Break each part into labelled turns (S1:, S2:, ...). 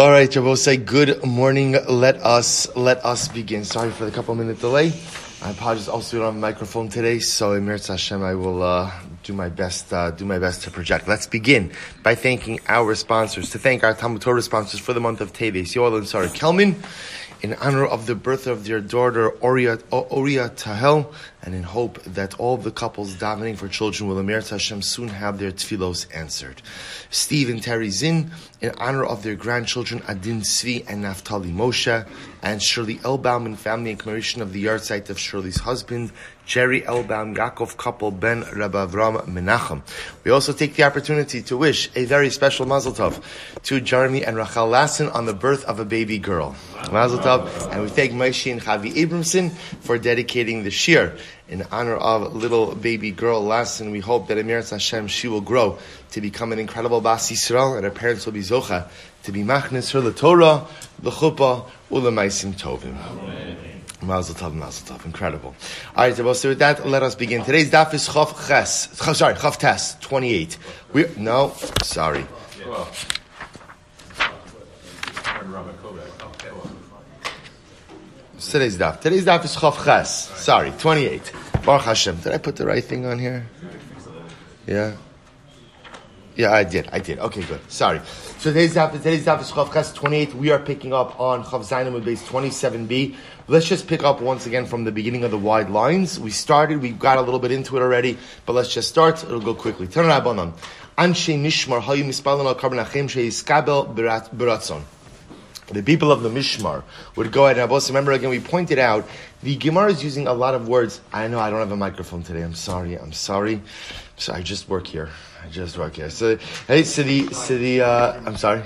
S1: All right, Jabo say good morning. Let us let us begin. Sorry for the couple minute delay. I apologize. Also, we don't have a microphone today, so Emir Hashem, I will uh, do my best. Uh, do my best to project. Let's begin by thanking our sponsors. To thank our Talmud Torah sponsors for the month of Teves, Yoel and Sarah Kelman in honor of the birth of their daughter Oria, Tahel, and in hope that all the couples davening for children will Emir Hashem soon have their tefillos answered. Steve and Terry Zinn, in honor of their grandchildren Adin Svi and Naftali Moshe, and Shirley Elbaum and family in commemoration of the yahrzeit of Shirley's husband, Jerry Elbaum, Yaakov couple Ben Rabbi Avram Menachem. We also take the opportunity to wish a very special Mazel Tov to Jeremy and Rachel Lassen on the birth of a baby girl. Mazel Tov, and we thank Moshe and Chavi Abramson for dedicating the shir in honor of little baby girl Lassen. We hope that Emir Hashem she will grow to become an incredible Bas Yisrael, and her parents will be Zocha to be Machnis her the Torah, the Chuppah, Ulamaisim Tovim. Mazel tov, mazel tov. Incredible. All right, so with that, let us begin. Today's daf is Chav Ches. Sorry, Chav Tes, 28. We, no, sorry. Today's daf. Today's daf is Chav Ches. Sorry, 28. Baruch Hashem. Did I put the right thing on here? Yeah. Yeah, I did. I did. Okay, good. Sorry. So today's daf, today's daf is Chav Ches 28. We are picking up on Chav Zainam with base 27b. Let's just pick up once again from the beginning of the wide lines. We started, we got a little bit into it already, but let's just start. It'll go quickly. Turn Rabbanon. Anshe Mishmar Hayu Beratzon. The people of the Mishmar would go ahead and also remember again. We pointed out the Gemara is using a lot of words. I know I don't have a microphone today. I'm sorry. I'm sorry. So I just work here. I just work here. So, hey, so the, so the, uh, I'm sorry.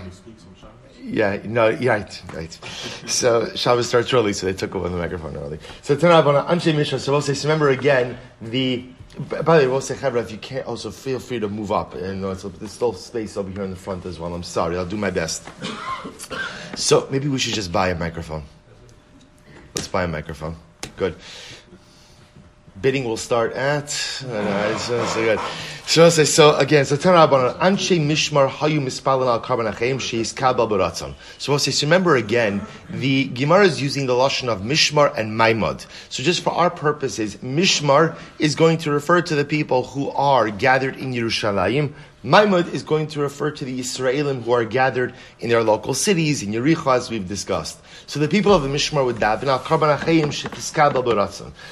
S1: Yeah, no, right, right. So Shabbos starts early, so they took over the microphone early. So on Anshe Mishmar, so we'll say, remember again, the, by the way, we'll say, Chevra, if you can't, also feel free to move up. And uh, you know, there's still space over here in the front as well. I'm sorry, I'll do my best. So maybe we should just buy a microphone. Let's buy a microphone. Good bidding will start at. Uh, so, so good. So, so again, so Tanarabban, Anshe Mishmar Hayu Mispalan al Karban Achaim Sheis Kabal Baratzon. So we'll say, remember again, the Gemara is using the Lashon of Mishmar and Maimad. So just for our purposes, Mishmar is going to refer to the people who are gathered in Yerushalayim. Maimad is going to refer to the Israelim who are gathered in their local cities, in Yericho, as we've discussed. So the people of the Mishmar would daven al karban achayim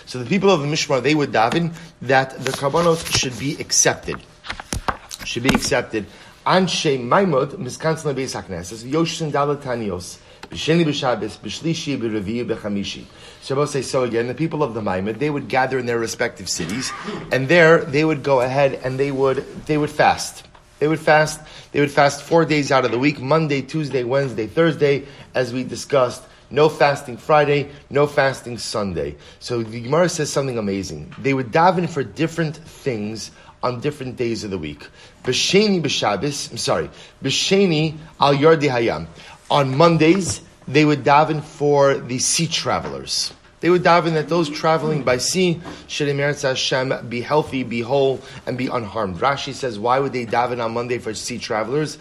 S1: So the people of the Mishmar they would daven that the karbanos should be accepted, should be accepted. Anshe Maimod miskantzna beis hakneses yoshin dalatanios. B'sheni b'Shabbos, b'shlishi, b'reviyu, b'chamishi. Shabbos say so again. The people of the Maimad they would gather in their respective cities, and there they would go ahead and they would they would fast. They would fast. They would fast four days out of the week: Monday, Tuesday, Wednesday, Thursday, as we discussed. No fasting Friday, no fasting Sunday. So the Gemara says something amazing. They would daven for different things on different days of the week. B'sheni b'Shabbos, I'm sorry, b'sheni al yardi hayam. On Mondays, they would daven for the sea travelers. They would daven that those traveling by sea should Emeretz Hashem be healthy, be whole, and be unharmed. Rashi says, why would they daven on Monday for sea travelers?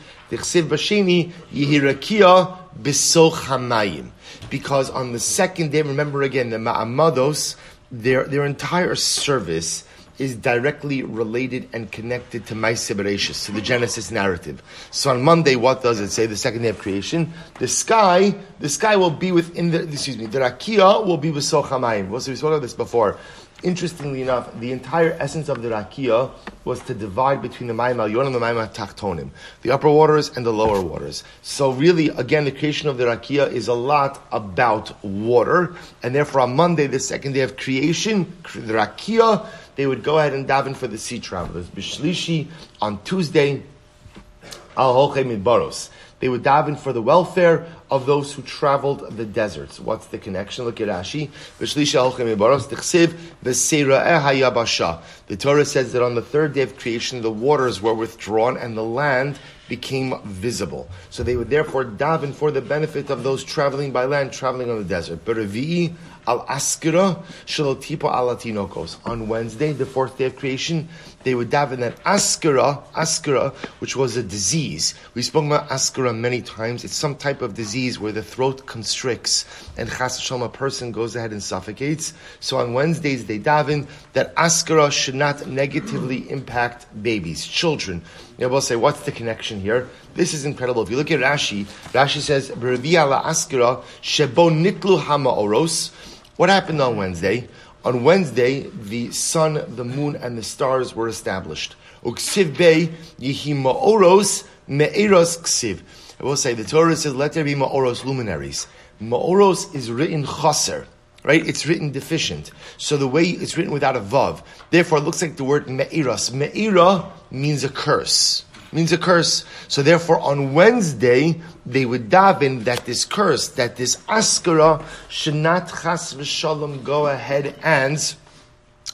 S1: Because on the second day, remember again, the ma'amados, their, their entire service is directly related and connected to Maaseh Bereshis, to the Genesis narrative. So on Monday, what does it say? The second day of creation, the sky, the sky will be within the, excuse me, the Rakia will be with Sochamayim. We spoke about this before. Interestingly enough, the entire essence of the Rakia was to divide between the Mayim Alyon and the Mayim Tachtonim, the upper waters and the lower waters. So really, again, the creation of the Rakia is a lot about water, and therefore on Monday, the second day of creation, the Rakia, they would go ahead and daven for the sea travelers. Bishlishi on Tuesday, al. They would daven for the welfare of those who traveled the deserts. What's the connection? Look at Rashi. The Torah says that on the third day of creation, the waters were withdrawn and the land became visible. So they would therefore daven for the benefit of those traveling by land, traveling on the desert. Berevi'i al askira alatinokos. On Wednesday, the fourth day of creation, they would daven that askara, askara, which was a disease. We spoke about askara many times. It's some type of disease where the throat constricts and chas a person goes ahead and suffocates. So on Wednesdays they daven that askara should not negatively impact babies, children. You will say, what's the connection here? This is incredible. If you look at Rashi, Rashi says, askara shebo nitlu hama oros. What happened on Wednesday? On Wednesday, the sun, the moon, and the stars were established. Uksiv bey yihi ma'oros me'eros ksiv. I will say, the Torah says, let there be ma'oros luminaries. Ma'oros is written chaser right? It's written deficient. So the way it's written without a vav, therefore it looks like the word me'iras. Me'ira means a curse means a curse. So therefore, on Wednesday, they would daven that this curse, that this askara, should not chas v'shalom go ahead and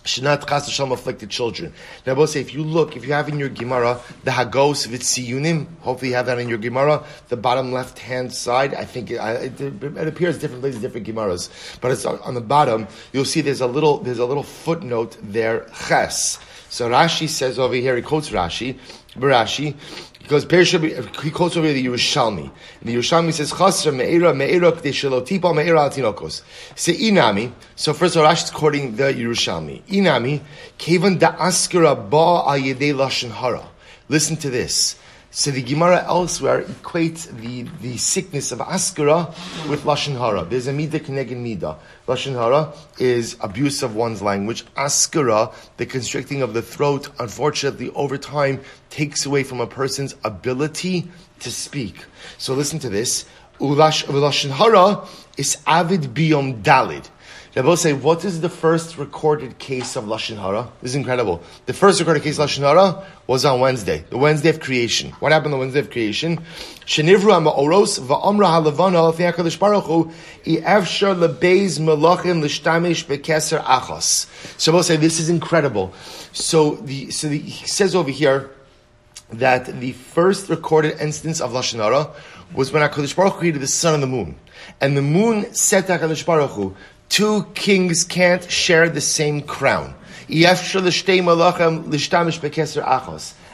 S1: should not chas v'shalom afflict the children. Now, I will say, if you look, if you have in your Gemara, the Hagos V'tziyunim, hopefully you have that in your Gemara, the bottom left-hand side, I think it, it, it appears different places, different Gemaras, but it's on the bottom, you'll see there's a little, there's a little footnote there, ches. So Rashi says over here, he quotes Rashi, Barashi, because he quotes over the Yerushalmi. And the Yerushalmi says, Chasra me'era me'era k'dei me'era al tinokos. Say inami. So first of all, Rashi is quoting the Yerushalmi. Inami, kevan da askara ba al yedei lashon hara. Listen to this. So the Gemara elsewhere equates the, the sickness of askara with lashon hara. There's a midah keneged midah. Lashon hara is abuse of one's language. Askara, the constricting of the throat, unfortunately, over time takes away from a person's ability to speak. So listen to this. Ulash hara is avid biyom dalid. They both say, what is the first recorded case of Lashon Hara? This is incredible. The first recorded case of Lashon Hara was on Wednesday, the Wednesday of creation. What happened on Wednesday of creation? Shenivru ha'ma'oros va'omra ha'levana alfei HaKadosh Baruch Hu i'efshar lebeiz melachim l'shtamish bekeser achos. So both say, this is incredible. So the, so the, he says over here, that the first recorded instance of Lashon Hara was when HaKadosh Baruch Hu created the sun and the moon. And the moon said to HaKadosh Baruch Hu, Two kings can't share the same crown.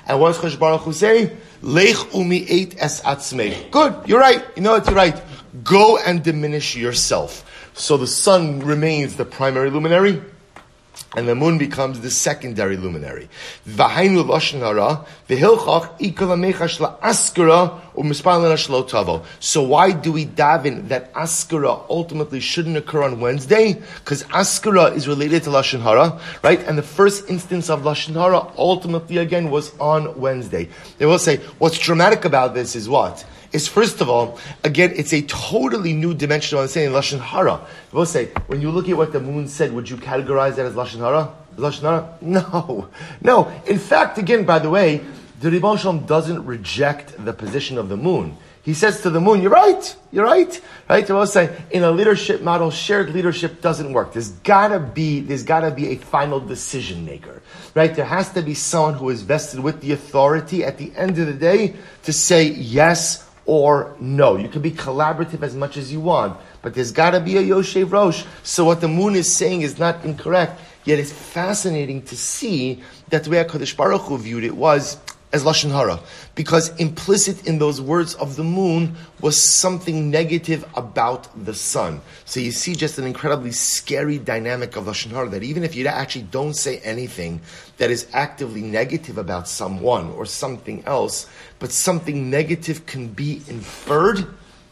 S1: And what does Baruch Hu say? Lech umi eight es atzmei. Good, you're right. You know what, you're right. Go and diminish yourself. So the sun remains the primary luminary and the moon becomes the secondary luminary. So why do we daven that askara ultimately shouldn't occur on Wednesday? Because askara is related to lashon hara, right? And the first instance of lashon hara ultimately again was on Wednesday. They will say what's dramatic about this is what is first of all, again, it's a totally new dimension of saying lashon hara. We'll say when you look at what the moon said, would you categorize that as lashon hara? Lashon hara? No, no. In fact, again, by the way, the Ribbon doesn't reject the position of the moon. He says to the moon, "You're right. You're right. Right." I will say, in a leadership model, shared leadership doesn't work. There's gotta be there's gotta be a final decision maker, right? There has to be someone who is vested with the authority at the end of the day to say yes or no. You can be collaborative as much as you want, but there's got to be a Yoshev Rosh. So what the moon is saying is not incorrect. Yet it's fascinating to see that the way HaKadosh Baruch Hu viewed it was as Lashon Hara. Because implicit in those words of the moon was something negative about the sun. So you see just an incredibly scary dynamic of Lashon Hara that even if you actually don't say anything that is actively negative about someone or something else, but something negative can be inferred,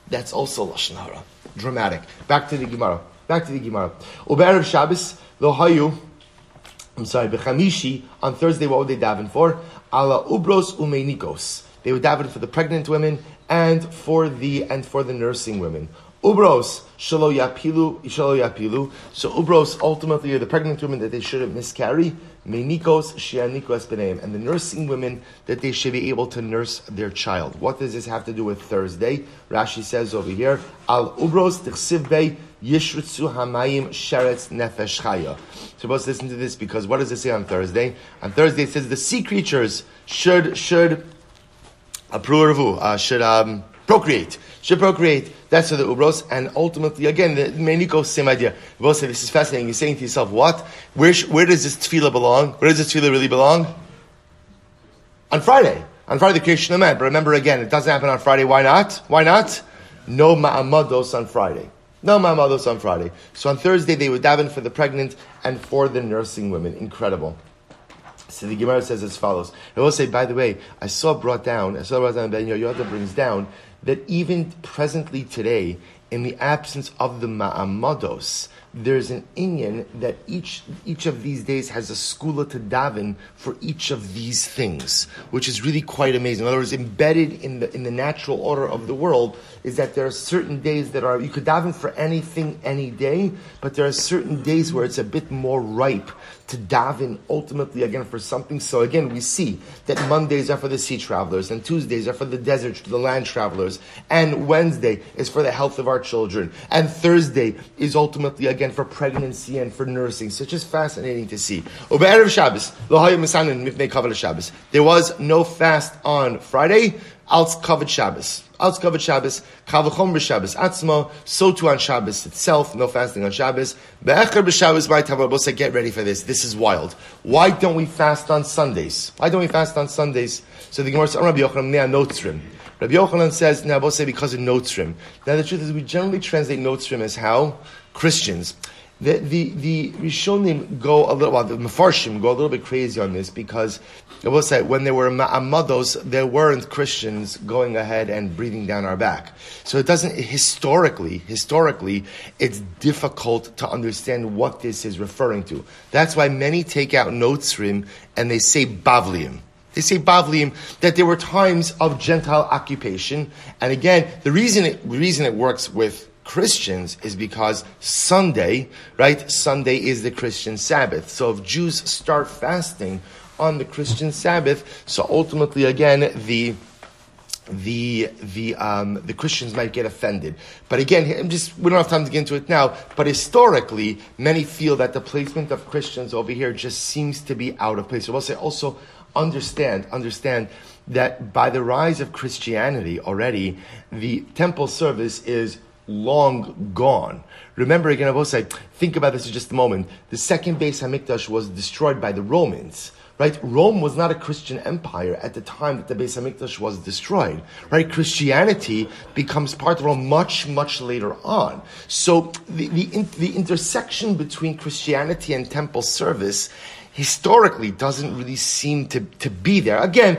S1: that's also Lashon Hara. Dramatic. Back to the Gemara. Back to the Gemara. Uber Shabbos, lo hayu, I'm sorry, Bechamishi, on Thursday, what would they daven for? Ala ubros umeinikos. They would daven for the pregnant women and for the and for the nursing women. Ubros shalo yapilu shalo yapilu. So ubros ultimately are the pregnant women that they shouldn't miscarry. Menikos shianikos beneim, and the nursing women that they should be able to nurse their child. What does this have to do with Thursday? Rashi says over here, al ubros tichsiv Yishritzu Hamayim Sheretz Nefesh Chaya. Supposed to listen to this because what does it say on Thursday? On Thursday it says the sea creatures should should approve uh, should um, procreate should procreate. That's for the ubros, and ultimately, again, the meniko same idea. You say this is fascinating. You're saying to yourself, what? Where where does this tefillah belong? Where does this tefillah really belong? On Friday. On Friday, the creation of man. But remember again, it doesn't happen on Friday. Why not? Why not? No ma'amados on Friday. No ma'amados on Friday. So on Thursday, they would daven for the pregnant and for the nursing women. Incredible. So the Gemara says as follows. I will say, by the way, I saw brought down, I saw brought down, Ben Yoda brings down that even presently today, in the absence of the ma'amados, there's an inyan that each each of these days has a skula to daven for each of these things, which is really quite amazing. In other words, embedded in the in the natural order of the world is that there are certain days that are you could daven for anything any day, but there are certain days where it's a bit more ripe to daven ultimately again for something. So again, we see that Mondays are for the sea travelers, and Tuesdays are for the desert, the land travelers, and Wednesday is for the health of our children, and Thursday is ultimately again for pregnancy and for nursing. So it's just fascinating to see. Shabbos, there was no fast on Friday. Als covered Shabbos. Als covered Shabbos. Kavachom b'Shabbos atzmo. So too on Shabbos itself. No fasting on Shabbos. Be'echer b'Shabbos my Tavabosa. Get ready for this. This is wild. Why don't we fast on Sundays? Why don't we fast on Sundays? So the Gemara says, Rabbi Yochanan, notzrim. Rabbi Yochanan says, Nabose because of notzrim. Now the truth is we generally translate notzrim as how? Christians. The, the, the Rishonim go a little, well, the Mefarshim go a little bit crazy on this because I will say, when there were Ma'amados, uh, there weren't Christians going ahead and breathing down our back. So it doesn't, historically, historically, it's difficult to understand what this is referring to. That's why many take out Notzrim and they say Bavliim. They say Bavliim that there were times of Gentile occupation. And again, the reason it, the reason it works with Christians is because Sunday, right? Sunday is the Christian Sabbath. So if Jews start fasting on the Christian Sabbath, so ultimately again the the the um, the Christians might get offended. But again, I'm just we don't have time to get into it now. But historically, many feel that the placement of Christians over here just seems to be out of place. So we'll say also understand understand that by the rise of Christianity already, the temple service is long gone. Remember again, I will say, think about this for just a moment. The second Beis Hamikdash was destroyed by the Romans. Right? Rome was not a Christian empire at the time that the Beis Hamikdash was destroyed. Right? Christianity becomes part of Rome much, much later on. So the, the, the intersection between Christianity and temple service historically doesn't really seem to, to be there. Again,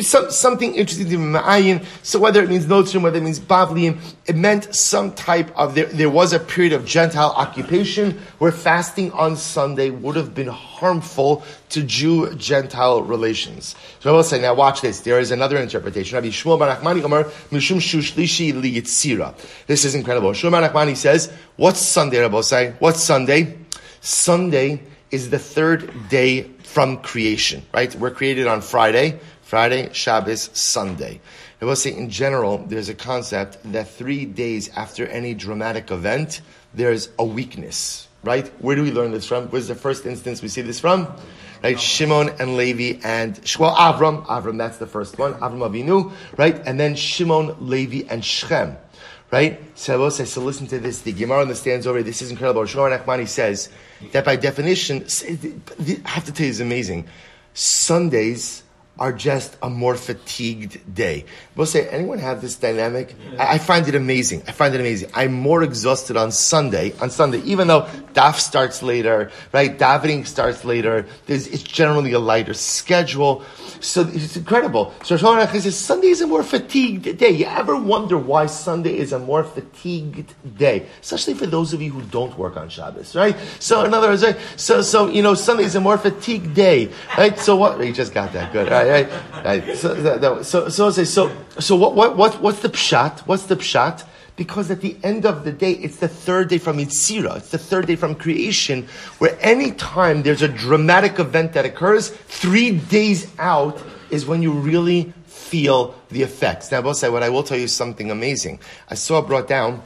S1: some, something interesting to Ma'ayin. So whether it means Notrim, whether it means Bavliim, it meant some type of, there, there was a period of Gentile occupation where fasting on Sunday would have been harmful to Jew-Gentile relations. So I will say, now watch this. There is another interpretation. Rabbi Shmuel bar Nachmani Omer, Mishum Shushlishi Liyitzira. This is incredible. Shmuel bar Nachmani says, what's Sunday, Rabbi say? What's Sunday? Sunday is the third day from creation, right? We're created on Friday, Friday, Shabbos, Sunday. I will say in general, there's a concept that three days after any dramatic event, there's a weakness, right? Where do we learn this from? Where's the first instance we see this from? Right? Shimon and Levi and, well, Avram, Avram, that's the first one, Avram Avinu, right? And then Shimon, Levi, and Shechem right? So I so listen to this. The Gemara understands already. This is incredible. Shmuel Nachmani says that by definition, I have to tell you, it's amazing. Sundays are just a more fatigued day. We'll say, anyone have this dynamic? I, I, find it amazing. I find it amazing. I'm more exhausted on Sunday, on Sunday, even though daf starts later, right? Davening starts later. There's, it's generally a lighter schedule. So it's incredible. So Shlomo says Sunday is a more fatigued day. You ever wonder why Sunday is a more fatigued day? Especially for those of you who don't work on Shabbos, right? So in other words, so so you know Sunday is a more fatigued day, right? So what? You just got that good, right? Right? So so so so so what what what what's the pshat? What's the pshat? Because at the end of the day, it's the third day from Yitzira. It's the third day from creation, where any time there's a dramatic event that occurs, three days out is when you really feel the effects. Now, I will say, what I will tell you is something amazing. I saw brought down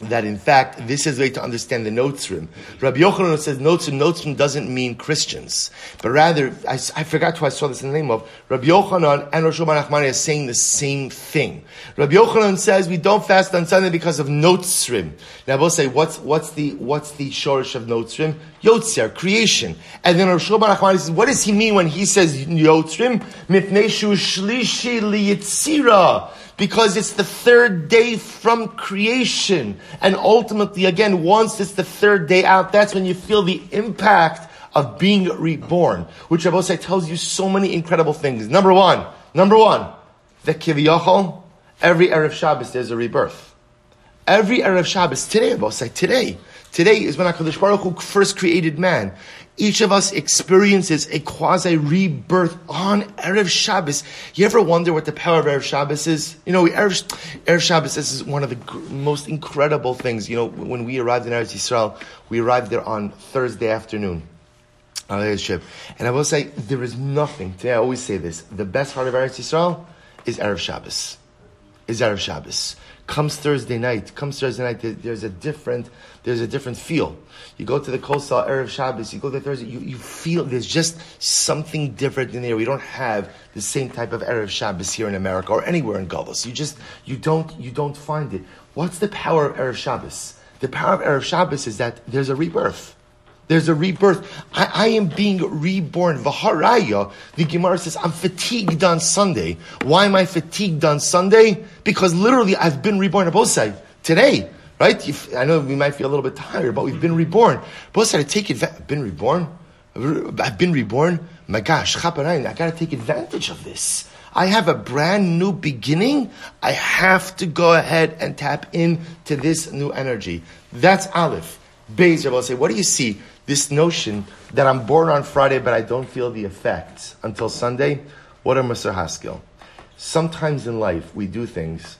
S1: that in fact this is the way to understand the Notzrim. Rabbi Yochanan says Notzrim, Notzrim doesn't mean Christians, but rather, I, I forgot who I saw this in the name of, Rabbi Yochanan and Rosh Hashanah are saying the same thing. Rabbi Yochanan says we don't fast on Sunday because of Notzrim. Now we'll say, what's, what's the, what's the shorish of Notzrim? Yotzer, creation. And then Rosh Hashanah says, what does he mean when he says Yotzrim? Mipneshu shlishi liyitzira because it's the third day from creation. And ultimately, again, once it's the third day out, that's when you feel the impact of being reborn, which Rabbi tells you so many incredible things. Number one, number one, the kiviyachol, every Erev Shabbos there's a rebirth. Every Erev Shabbos, today, Rabbi today, today is when HaKadosh Baruch Hu first created man. Each of us experiences a quasi rebirth on Erev Shabbos. You ever wonder what the power of Erev Shabbos is? You know, Erev, Erev Shabbos this is one of the most incredible things. You know, when we arrived in Eretz Yisrael, we arrived there on Thursday afternoon. On ship. And I will say, there is nothing, today I always say this, the best part of Eretz Yisrael is Erev Shabbos. Is Erev Shabbos comes Thursday night, comes Thursday night, there's a different, there's a different feel. You go to the Kosal Erev Shabbos, you go to Thursday, you, you feel there's just something different in there. We don't have the same type of Erev Shabbos here in America or anywhere in Gullus. You just, you don't, you don't find it. What's the power of Erev Shabbos? The power of Erev Shabbos is that there's a rebirth. There's a rebirth. I, I, am being reborn. Vaharaya, the Gemara says, I'm fatigued on Sunday. Why am I fatigued on Sunday? Because literally I've been reborn. sides. Today, right? I know we might feel a little bit tired, but we've been reborn. Sides, I take advantage. Been reborn. I've been reborn. My gosh, I gotta take advantage of this. I have a brand new beginning. I have to go ahead and tap into this new energy. That's Aleph. Will say, what do you see? This notion that I'm born on Friday, but I don't feel the effects until Sunday. What a Musar Haskell. Sometimes in life, we do things,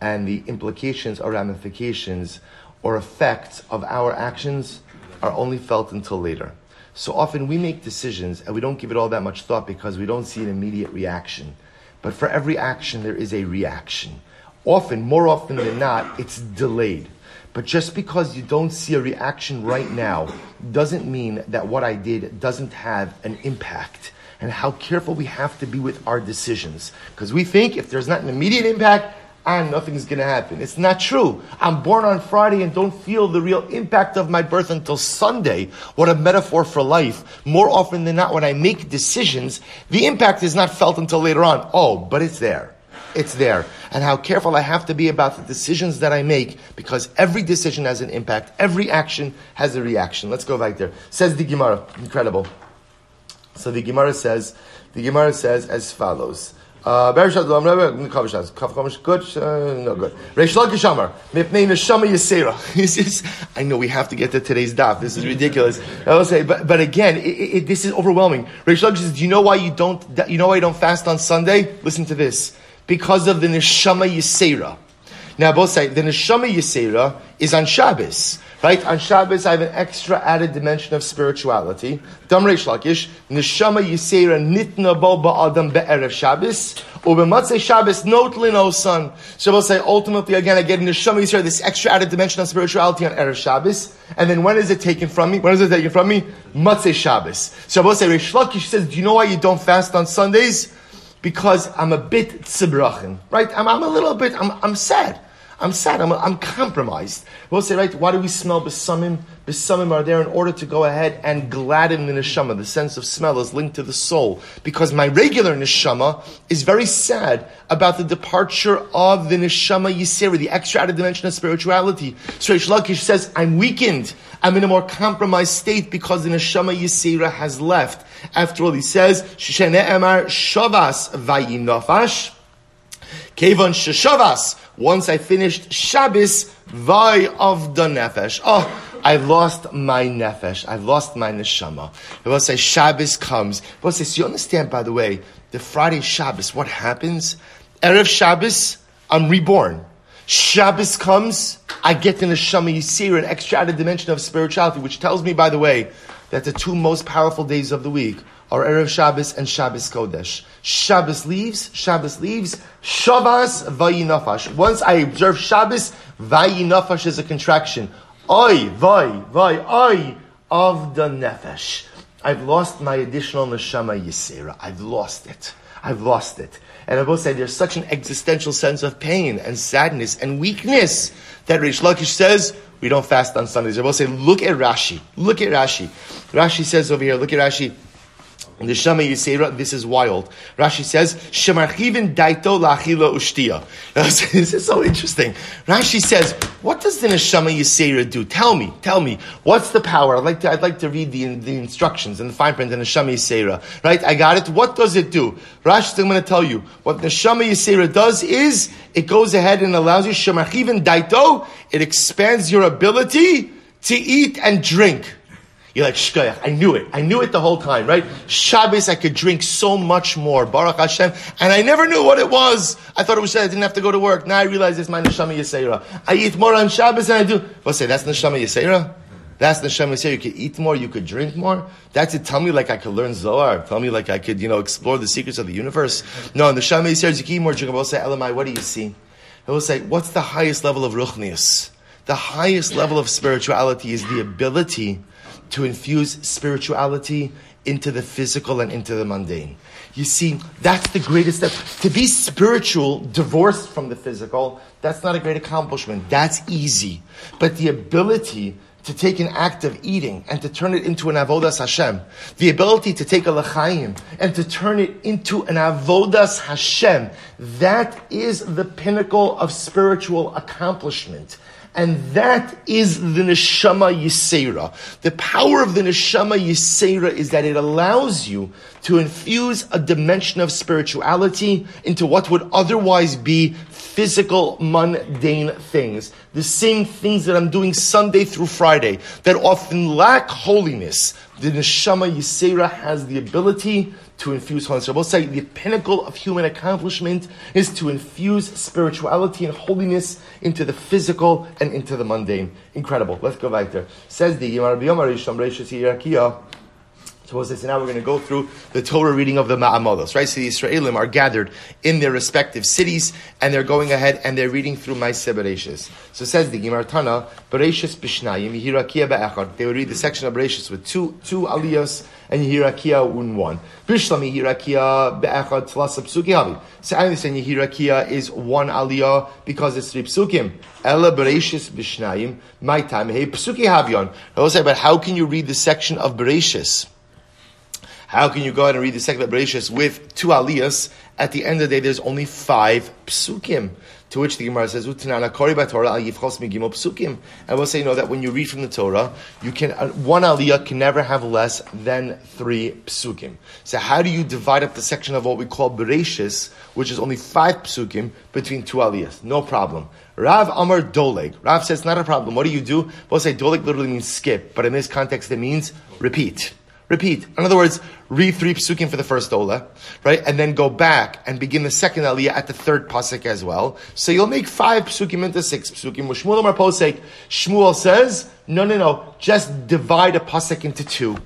S1: and the implications or ramifications or effects of our actions are only felt until later. So often we make decisions and we don't give it all that much thought because we don't see an immediate reaction. But for every action, there is a reaction. Often, more often than not, it's delayed. But just because you don't see a reaction right now doesn't mean that what I did doesn't have an impact. And how careful we have to be with our decisions. Because we think if there's not an immediate impact, ah, nothing's going to happen. It's not true. I'm born on Friday and don't feel the real impact of my birth until Sunday. What a metaphor for life. More often than not, when I make decisions, the impact is not felt until later on. Oh, but it's there it's there. And how careful I have to be about the decisions that I make because every decision has an impact. Every action has a reaction. Let's go right there. Says the Gemara. Incredible. So the Gemara says, the Gemara says as follows. Uh, good, uh, no good. I know we have to get to today's daf. This is ridiculous. I will say, but, but again, it, it, this is overwhelming. Lakish says, do you know why you don't, you know why you don't fast on Sunday? Listen to this because of the neshama yisera. Now, both say the neshama yisera is on Shabbos, right? On Shabbos, I have an extra added dimension of spirituality. Dam reish lakish neshama yisera nitna bo ba'adam be'erev Shabbos. Ubematzei Shabbos not lino son. So we'll say ultimately again I get neshama yisera this extra added dimension of spirituality on erev Shabbos. And then when is it taken from me? When is it taken from me? Matzei Shabbos. So we'll say Reish Lakish says, do you know why you don't fast on Sundays? Because I'm a bit tzibrachin, right? I'm, I'm a little bit, I'm, I'm sad. I'm sad. I'm, I'm compromised. We'll say, right? Why do we smell besamim? Besamim are there in order to go ahead and gladden the neshama. The sense of smell is linked to the soul because my regular neshama is very sad about the departure of the neshama yisera, the extra added dimension of spirituality. So Reish Lakish says, I'm weakened. I'm in a more compromised state because the neshama yisera has left. After all, he says, Shene Emar Shavas Vayinofash. Kevon Sheshavas. Once I finished Shabbos, Vay of the Nefesh. Oh, I lost my nefesh. I lost my neshama. It will say Shabbos comes. It will say, so you understand, by the way, the Friday Shabbos, what happens? Erev Shabbos, I'm reborn. Shabbos comes, I get the neshama yisir, an extra added dimension of spirituality, which tells me, by the way, that the two most powerful days of the week are Erev Shabbos and Shabbos Kodesh. Shabbos leaves, Shabbos leaves, Shabbos Vayinafash. Once I observe Shabbos, Vayinafash is a contraction. Oi, Vay, Vay, Oi of the Nefesh. I've lost my additional neshama yisera. I've lost it. I've lost it. And I will say there's such an existential sense of pain and sadness and weakness that Reish Lakish says we don't fast on Sundays. I will say, look at Rashi. Look at Rashi. Rashi says over here, look at Rashi. Shema Yisera, this is wild. Rashi says, Shemarchivin daito lachila ushtia. This is so interesting. Rashi says, what does the Neshama Yisera do? Tell me, tell me. What's the power? I'd like to, I'd like to read the, the instructions and the fine print in Neshama Yisera. Right? I got it. What does it do? Rashi I'm going to tell you. What Neshama Yisera does is, it goes ahead and allows you, Shemarchivin daito, it expands your ability to eat and drink. You're like, Shkoyach, I knew it. I knew it the whole time, right? Shabbos, I could drink so much more. Baruch Hashem. And I never knew what it was. I thought it was that I didn't have to go to work. Now I realize it's my Neshama Yisera. I eat more on Shabbos than I do. What's say, that's Neshama Yisera? That's Neshama Yisera. You could eat more, you could drink more. That's it. Tell me like I could learn Zohar. Tell me like I could, you know, explore the secrets of the universe. No, Neshama Yisera, you can eat more, drink more. say, Elamai, what do you see? It will say, what's the highest level of Ruchnius? The highest level of spirituality is the ability to infuse spirituality into the physical and into the mundane. You see, that's the greatest step. To be spiritual, divorced from the physical, that's not a great accomplishment. That's easy. But the ability to take an act of eating and to turn it into an avodas Hashem, the ability to take a lechaim and to turn it into an avodas Hashem, that is the pinnacle of spiritual accomplishment. And that is the neshama yisera. The power of the neshama yisera is that it allows you to infuse a dimension of spirituality into what would otherwise be physical, mundane things. The same things that I'm doing Sunday through Friday that often lack holiness. The neshama yisera has the ability to infuse holiness. I will say the pinnacle of human accomplishment is to infuse spirituality and holiness into the physical and into the mundane. Incredible. Let's go back there. Says the Yomar Suppose this, now we're going to go through the Torah reading of the Ma'amados, right? So the Israelim are gathered in their respective cities, and they're going ahead and they're reading through Maaseh Bereshis. So says the Gemara Tana, Bereshis Bishnayim, Yehirakia Be'echad. They would read the section of Bereshis with two, two aliyos, and Yehirakia in one. Bishlam Yehirakia Be'echad Tlasa Psuki Havi. So I understand Yehirakia is one aliyah because it's three psukim. Ella Bereshis Bishnayim, my time, hey Psuki Havyon. I will say, but how can you read the section of Bereshis? How can you go ahead and read the second Bereshis with two aliyahs? At the end of the day, there's only five psukim. To which the Gemara says, "Utanana kori Torah al yifchos migimo psukim." I will say, you know, that when you read from the Torah, you can uh, one aliyah can never have less than three psukim. So how do you divide up the section of what we call Bereshis, which is only five psukim, between two aliyahs? No problem. Rav Amar Doleg. Rav says, not a problem. What do you do? We'll say Doleg literally means skip, but in this context, it means repeat. Repeat. In other words, read three psukim for the first ola, right? And then go back and begin the second aliyah at the third pasuk as well. So you'll make five psukim into six psukim. Shmuel Amar Posek, Shmuel says, no, no, no, just divide a pasuk into two.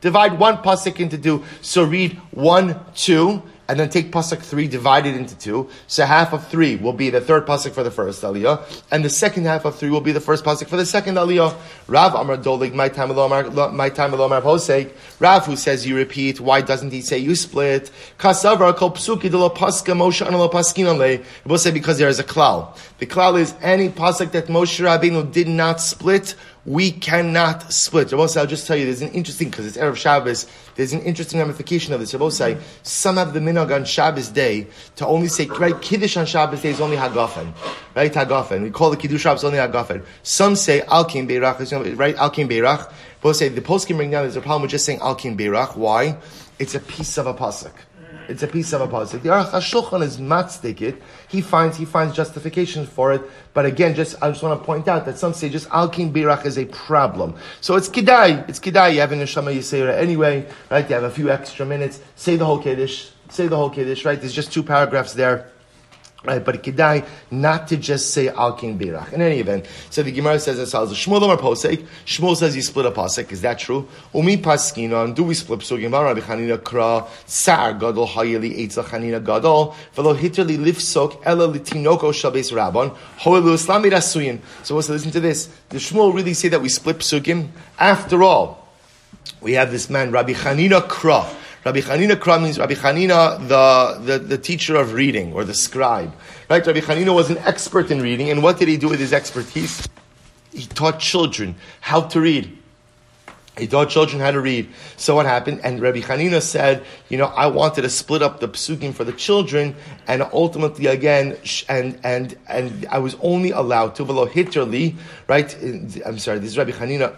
S1: Divide one pasuk into two. So read one, two, and then take pasuk three, divide it into two. So half of three will be the third pasuk for the first aliyah, and the second half of three will be the first pasuk for the second aliyah. Rav Amar Dolig, my time alomar, my time Amar Posek. Rav who says you repeat, why doesn't he say you split? Kasavra kol psuki de lo paska Moshe lo paskin It will say because there is a klal. The klal is any pasuk that Moshe Rabbeinu did not split we cannot split. Rabosai, I'll just tell you, there's an interesting, because it's Erev Shabbos, there's an interesting ramification of this. Rabosai, some have the minhag on Shabbos day to only say, right, Kiddush on Shabbos day is only Hagafen. Right, Hagafen. We call the Kiddush Shabbos only Hagafen. Some say, Alkin Beirach, right, Alkin Beirach. Both say, the post can bring down, there's a problem with just saying Alkin Beirach. Why? It's a piece of a pasuk. It's a piece of a pasuk. The Aruch HaShulchan is matzdik it. He finds he finds justification for it. But again, just I just want to point out that some say just alkin birach is a problem. So it's kidai. It's kidai. You have an neshama yisera anyway, right? You have a few extra minutes. Say the whole kiddush. Say the whole kiddush, right? There's just two paragraphs there. Right, but kedai not to just say al king birach. In any event, so the Gemara says as follows: Shmuel Amar Posek. Shmuel says you split a pasek. Is that true? Umi paskinon. Do we split psukim? Rabbi Chanina kra sar gadol hayeli eitza chanina gadol velo hitterli lifsok ela litinoko shabes rabban hoelu islami rasuyin. So let's listen to this. The Shmuel really say that we split psukim? After all, we have this man Rabbi Chanina kra. Rabbi Chanina Kra means Rabbi Chanina, the, the, the, teacher of reading or the scribe. Right? Rabbi Chanina was an expert in reading, and what did he do with his expertise? He taught children how to read. He taught children how to read. So what happened? And Rabbi Chanina said, you know, I wanted to split up the psukim for the children, and ultimately again, and and and I was only allowed to below hitterly, right? I'm sorry, this is Rabbi Chanina.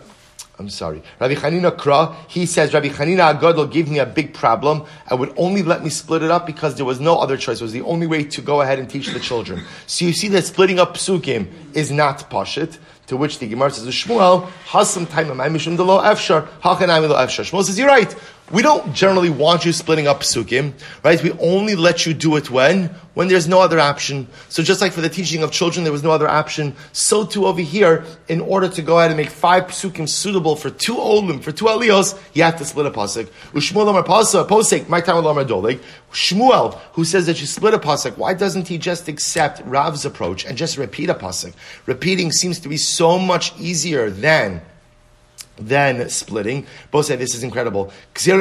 S1: I'm sorry. Rabbi Hanina Kra, he says, Rabbi Hanina Agadol gave me a big problem. I would only let me split it up because there was no other choice. It was the only way to go ahead and teach the children. So you see that splitting up psukim is not pashit. To which the Gemara says, Shmuel, has some time, mishum de lo efshar, hachanayim lo efshar. Shmuel says, you're right. We don't generally want you splitting up psukim, right? We only let you do it when? When there's no other option. So just like for the teaching of children, there was no other option, so too over here, in order to go ahead and make five psukim suitable for two olim, for two alios, you have to split a pasuk. Ushmuel amar posek, my time amar doleg. Shmuel, who says that you split a pasuk, why doesn't he just accept Rav's approach and just repeat a pasuk? Repeating seems to be so much easier than than splitting. Both say this is incredible. They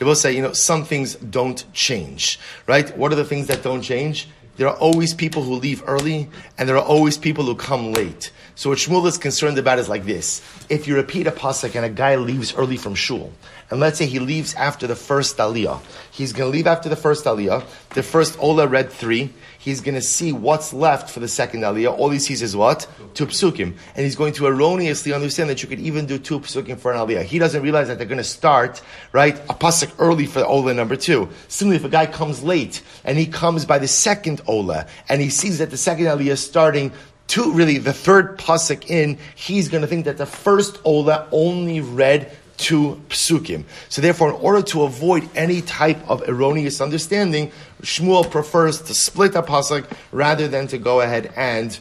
S1: both say, you know, some things don't change, right? What are the things that don't change? There are always people who leave early, and there are always people who come late. So what Shmuel is concerned about is like this. If you repeat a pasuk and a guy leaves early from shul, and let's say he leaves after the first aliyah, he's going to leave after the first aliyah, the first Ola read three, he's going to see what's left for the second aliyah. All he sees is what? Two psukim. And he's going to erroneously understand that you could even do two psukim for an aliyah. He doesn't realize that they're going to start, right, a pasuk early for Ola number two. Similarly, if a guy comes late, and he comes by the second Ola, and he sees that the second aliyah is starting two, really the third pasuk in, he's going to think that the first Ola only read two psukim. So therefore, in order to avoid any type of erroneous understanding, Shmuel prefers to split a pasuk rather than to go ahead and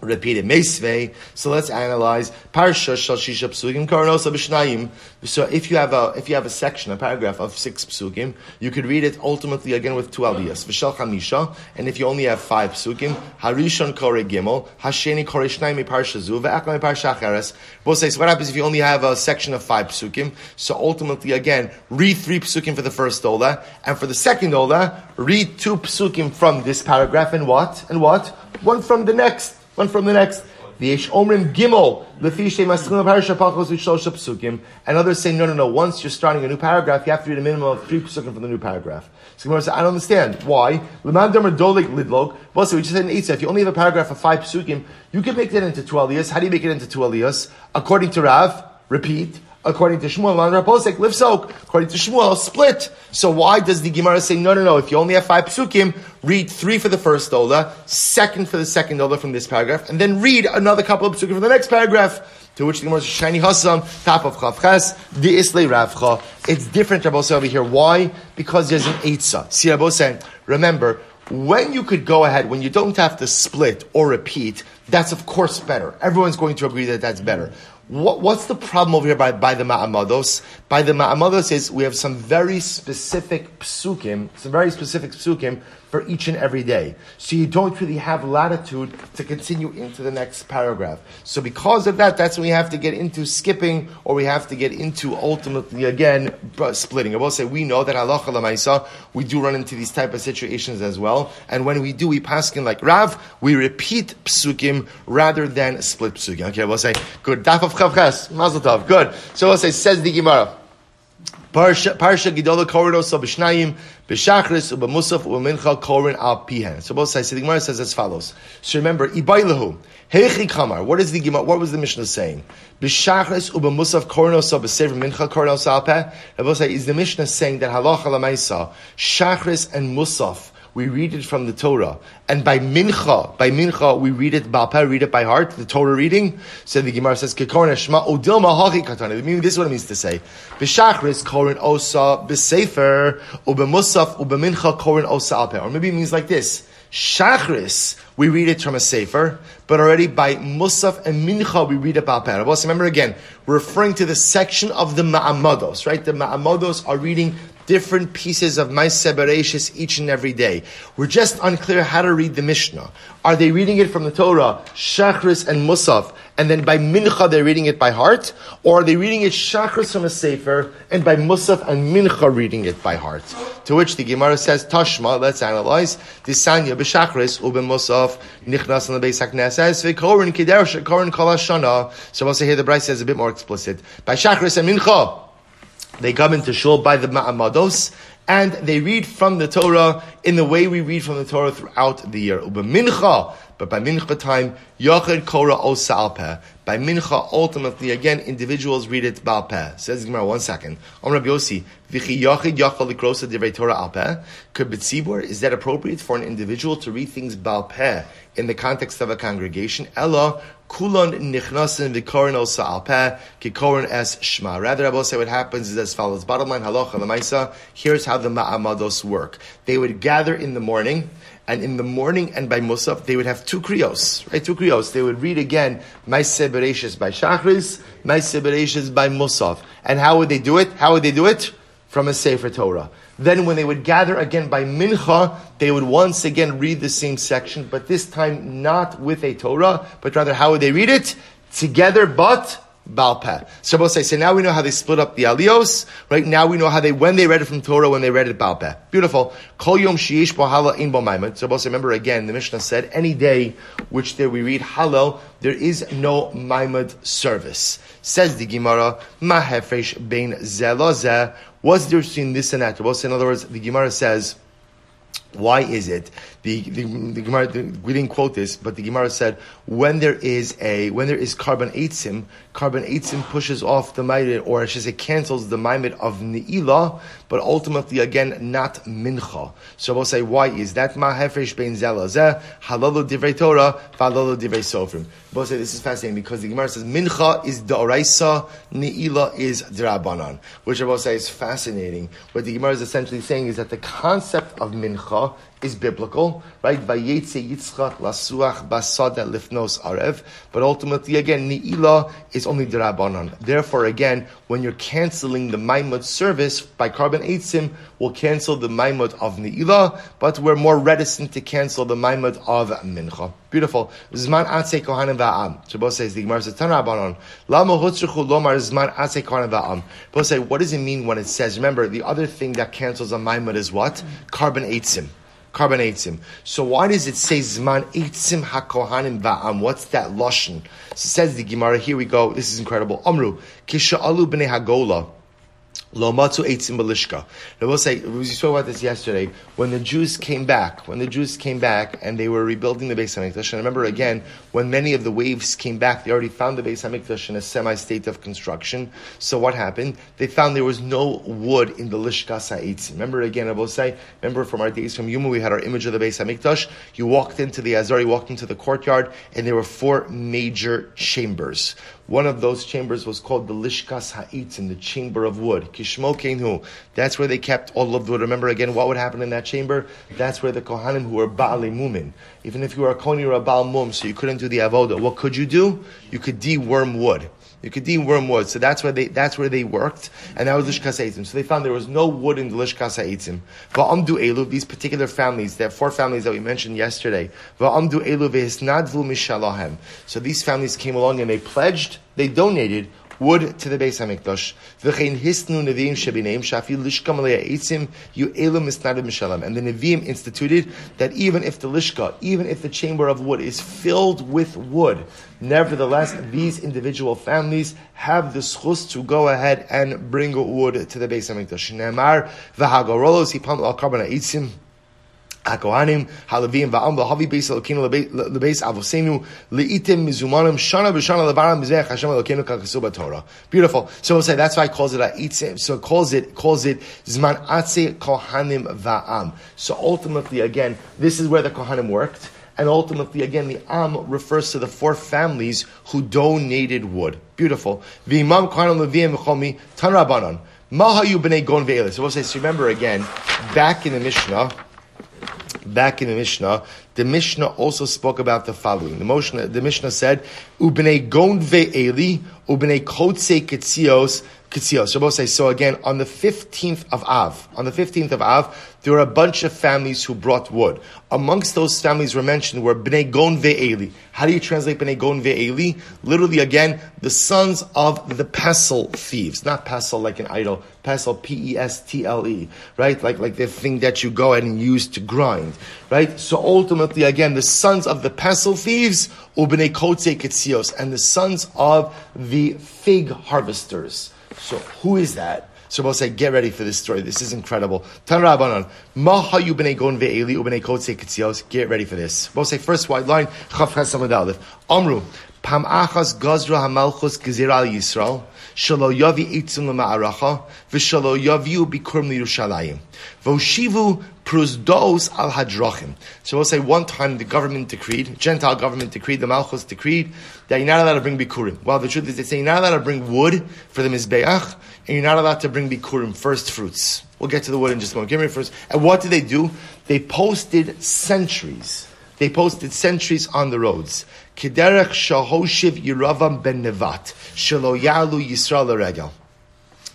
S1: repeated. Meisvei. So let's analyze Parsha Shal Shisha Psukim Karnosa B'Shnayim. So if you have a if you have a section, a paragraph of six psukim, you could read it ultimately again with two aliyahs. V'Shal Chamisha. And if you only have five psukim, Harishon Kore Gimel, Hasheni Kore Shnayim Parsha Zu, Ve'akam Parsha Acheres. Both say, so what happens if you only have a section of five psukim? So ultimately again, read three psukim for the first ola, and for the second ola, read two psukim from this paragraph, and what? And what? One from the next. One from the next. The Omrim Gimel, and others say, no, no, no, once you're starting a new paragraph, you have to read a minimum of three psukim from the new paragraph. So Gemara says, I don't understand. Why? Also, we just said in Eitzah, if you only have a paragraph of five psukim, you can make that into two aliyahs. How do you make it into two aliyahs? According to Rav, repeat. According to Shmuel, on Raposek, Livsok. According to Shmuel, split. So why does the Gemara say, no, no, no, if you only have five psukim, read three for the first Ola, second for the second Ola from this paragraph, and then read another couple of psukim for the next paragraph. To which the Gemara says, Shiny Hassam, top of Chavches, the Islay Ravcha. It's different, Rabbosai, over here. Why? Because there's an Eitzah. See, Rabbosai, remember, when you could go ahead, when you don't have to split or repeat, that's of course better. Everyone's going to agree that that's better. What, what's the problem over here by, by the Ma'amados? By the Ma'amados is we have some very specific psukim, some very specific psukim for each and every day. So you don't really have latitude to continue into the next paragraph. So because of that, that's when we have to get into skipping or we have to get into ultimately again splitting. I will say we know that halacha lamaisa, we do run into these type of situations as well. And when we do, we pass in like Rav, we repeat psukim rather than split psukim. Okay, we'll say, good. Daf of chavches, mazel tov. Good. So we'll say, says the Gemara. Parsha Gidola Korin so b'shnayim b'shachris u'b'musaf u'mincha Korin al pihen. So both sides. The Gemara says as follows. So remember, ibaylahu heichi kamar. What is the Gemara? What was the Mishnah saying? B'shachris u'b'musaf Korin so b'sever mincha Korin al peh. Is the Mishnah saying that halacha lamaisa shachris and musaf we read it from the Torah, and by mincha, by mincha, we read it balpeh, read it by heart, the Torah reading. So the Gemara says, "Kekorin Shema Odilma Hachi Katana." Meaning, this is what it means to say: B'shachris Korin Osa B'sefer Ubemusaf Ubemincha Korin Osa Alpeh. Or maybe it means like this: Shachris, we read it from a sefer, but already by Musaf and Mincha we read it Balpeh. Also, remember again, we're referring to the section of the Ma'amados, right? The Ma'amados are reading different pieces of Maaseh Bereshis each and every day. We're just unclear how to read the Mishnah. Are they reading it from the Torah, Shachris and Musaf, and then by Mincha they're reading it by heart? Or are they reading it Shachris from a Sefer, and by Musaf and Mincha reading it by heart? To which the Gemara says, Tashma, let's analyze, Disanya b'Shachris ube Musaf, Nichnas on the Beis HaKnesses, v'korin kider korin kol. So I'll say here the Braisa says a bit more explicit. By Shachris and Mincha, they come into shul by the Ma'amados, and they read from the Torah in the way we read from the Torah throughout the year. But by mincha time, Yachid Korah Osa Alpeh. By mincha, ultimately, again, individuals read it Balpeh. Says Gemara, one second. Om Rabbi Yossi, Vichi Yachid Yachal Likrosa Divrei Torah Alpeh. Could B'tzibur, is that appropriate for an individual to read things Balpeh in the context of a congregation? Ella, Kulon nichnasin v'korin osa alpeh kikorin es shma. Rather, I will say what happens is as follows. Bottom line, halacha lemaisa. Here's how the ma'amados work. They would gather in the morning and in the morning and by Musaf, they would have two krios, right? Two krios. They would read again, Maaseh Bereshis by Shachris, Maaseh Bereshis by Musaf. And how would they do it? How would they do it? From a Sefer Torah. Then when they would gather again by Mincha, they would once again read the same section, but this time not with a Torah, but rather how would they read it? Together, but Balpeh. So both say, so now we know how they split up the alios, right? Now we know how they, when they read it from Torah, when they read it Balpeh. Beautiful. Kol yom sheyesh bo in. So both remember again, the Mishnah said, any day which there we read Hallel, there is no maimad service. Says the Gemara, ma hefresh bein zelozeh. What's the difference between this and that? in other words, the Gemara says, why is it the, the, the Gemara, the, we didn't quote this, but the Gemara said when there is a when there is korban eitzim, korban eitzim pushes off the ma'id, or I should say cancels the ma'id of ne'ilah, but ultimately again not mincha. So we'll say why is that ma'hefresh bein zelazeh halalu divrei Torah v'halalu divrei sofrim. We'll say this is fascinating because the Gemara says mincha is da'oraisa, ne'ilah is drabanan, which I will say is fascinating. What the Gemara is essentially saying is that the concept of mincha is biblical, right? Vayetze Yitzchak lasuach basada lifnos arev. But ultimately, again, ni'ila is only derabanan. Therefore, again, when you're canceling the maimut service by korban eitzim, we'll cancel the maimut of ni'ila, but we're more reticent to cancel the maimut of mincha. Beautiful. Zman atse kohanim va'am. Shabbos says the Gemara says Tanabanon. Lama hutzruchu lomar zman atse kohanim va'am. Shabbos say, what does it mean when it says? Remember, the other thing that cancels a maimut is what? Korban eitzim korban eitzim. So why does it say zman eitzim hakohanim va'am? What's that lashon? Says the Gemara. Here we go. This is incredible. Amru kisha alu b'nei hagola. Lo matzu eitzim balishka. I will say, we spoke about this yesterday. When the Jews came back, when the Jews came back and they were rebuilding the Beis Hamikdash, and remember again, when many of the waves came back, they already found the Beis Hamikdash in a semi-state of construction. So what happened? They found there was no wood in the lishka ha'eitzim. Remember again, I will say, remember from our days from Yuma, we had our image of the Beis Hamikdash. You walked into the Azar, you walked into the courtyard, and there were four major chambers. One of those chambers was called the Lishkas Ha'itzim, the chamber of wood. Kishmo Kenhu. That's where they kept all of the wood. Remember again what would happen in that chamber? That's where the Kohanim who were Ba'ali Mumin. Even if you were a you were a Baal Mum, so you couldn't do the Avoda. What could you do? You could deworm wood. You could deem wormwood. So that's where they that's where they worked, and that was lishkas eitzim. So they found there was no wood in the lishkas eitzim. Va'amdu elu these particular families, there are four families that we mentioned yesterday. Va'amdu elu vehisnadvu mishalahem. So these families came along and they pledged, they donated wood to the Beis Hamikdash. You. And the neviim instituted that even if the lishka, even if the chamber of wood is filled with wood, nevertheless these individual families have the schus to go ahead and bring wood to the Beis Hamikdash. Al. HaKohanim, Halavim, Va'am, V'havi Beis Elokeinu, Lebeis Avosenu, Le'itim, Mizumanim, Shana B'Shana Levaram, Mizeh, Hashem Elokeinu, Kakasu Torah. Beautiful. So we'll say, that's why it calls it A'itzim. So it calls it, calls it Zman Atze Kohanim Va'am. So ultimately, again, this is where the Kohanim worked. And ultimately, again, the Am refers to the four families who donated wood. Beautiful. So we'll say, so remember again, back in the Mishnah, back in the Mishnah, the Mishnah also spoke about the following. The, Mishnah, the Mishnah said, "Ubnei gondve eli, ubnei kotse ketzios ketzios." So say so again on the fifteenth of Av. On the fifteenth of Av, there were a bunch of families who brought wood. Amongst those families were mentioned were Bnei Gon Ve'eli. How do you translate Bnei Gon Ve'eli? Literally, again, the sons of the pestle thieves. Not pestle like an idol. Pestle, P-E-S-T-L-E. Right? Like, like the thing that you go and use to grind. Right? So ultimately, again, the sons of the pestle thieves, Ubnei Kotze Ketzios, and the sons of the fig harvesters. So who is that? So we'll say, get ready for this story. This is incredible. Tan Rabbanon, Mahayu b'nei gon ve'eli u'b'nei kotze ketzios. Get ready for this. We'll say, first white line, Chav Ches Amru, Pam achas gazra hamalchus gezir al Yisrael, shalo yavi itzim lema'aracha, v'shalo yaviu bikurim liyushalayim. Voshivu pruzdos al hadrachim. So we'll say one time the government decreed, Gentile government decreed, the Malchus decreed, that you're not allowed to bring bikurim. Well, the truth is they say you're not allowed to bring wood for the Mizbeach, and you're not allowed to bring bikurim, first fruits. We'll get to the wood in just a moment. Give me first. And what did they do? They posted sentries. They posted sentries on the roads. Kiderech shahoshiv Yeravam ben Nevat. Shelo yalu Yisrael regel.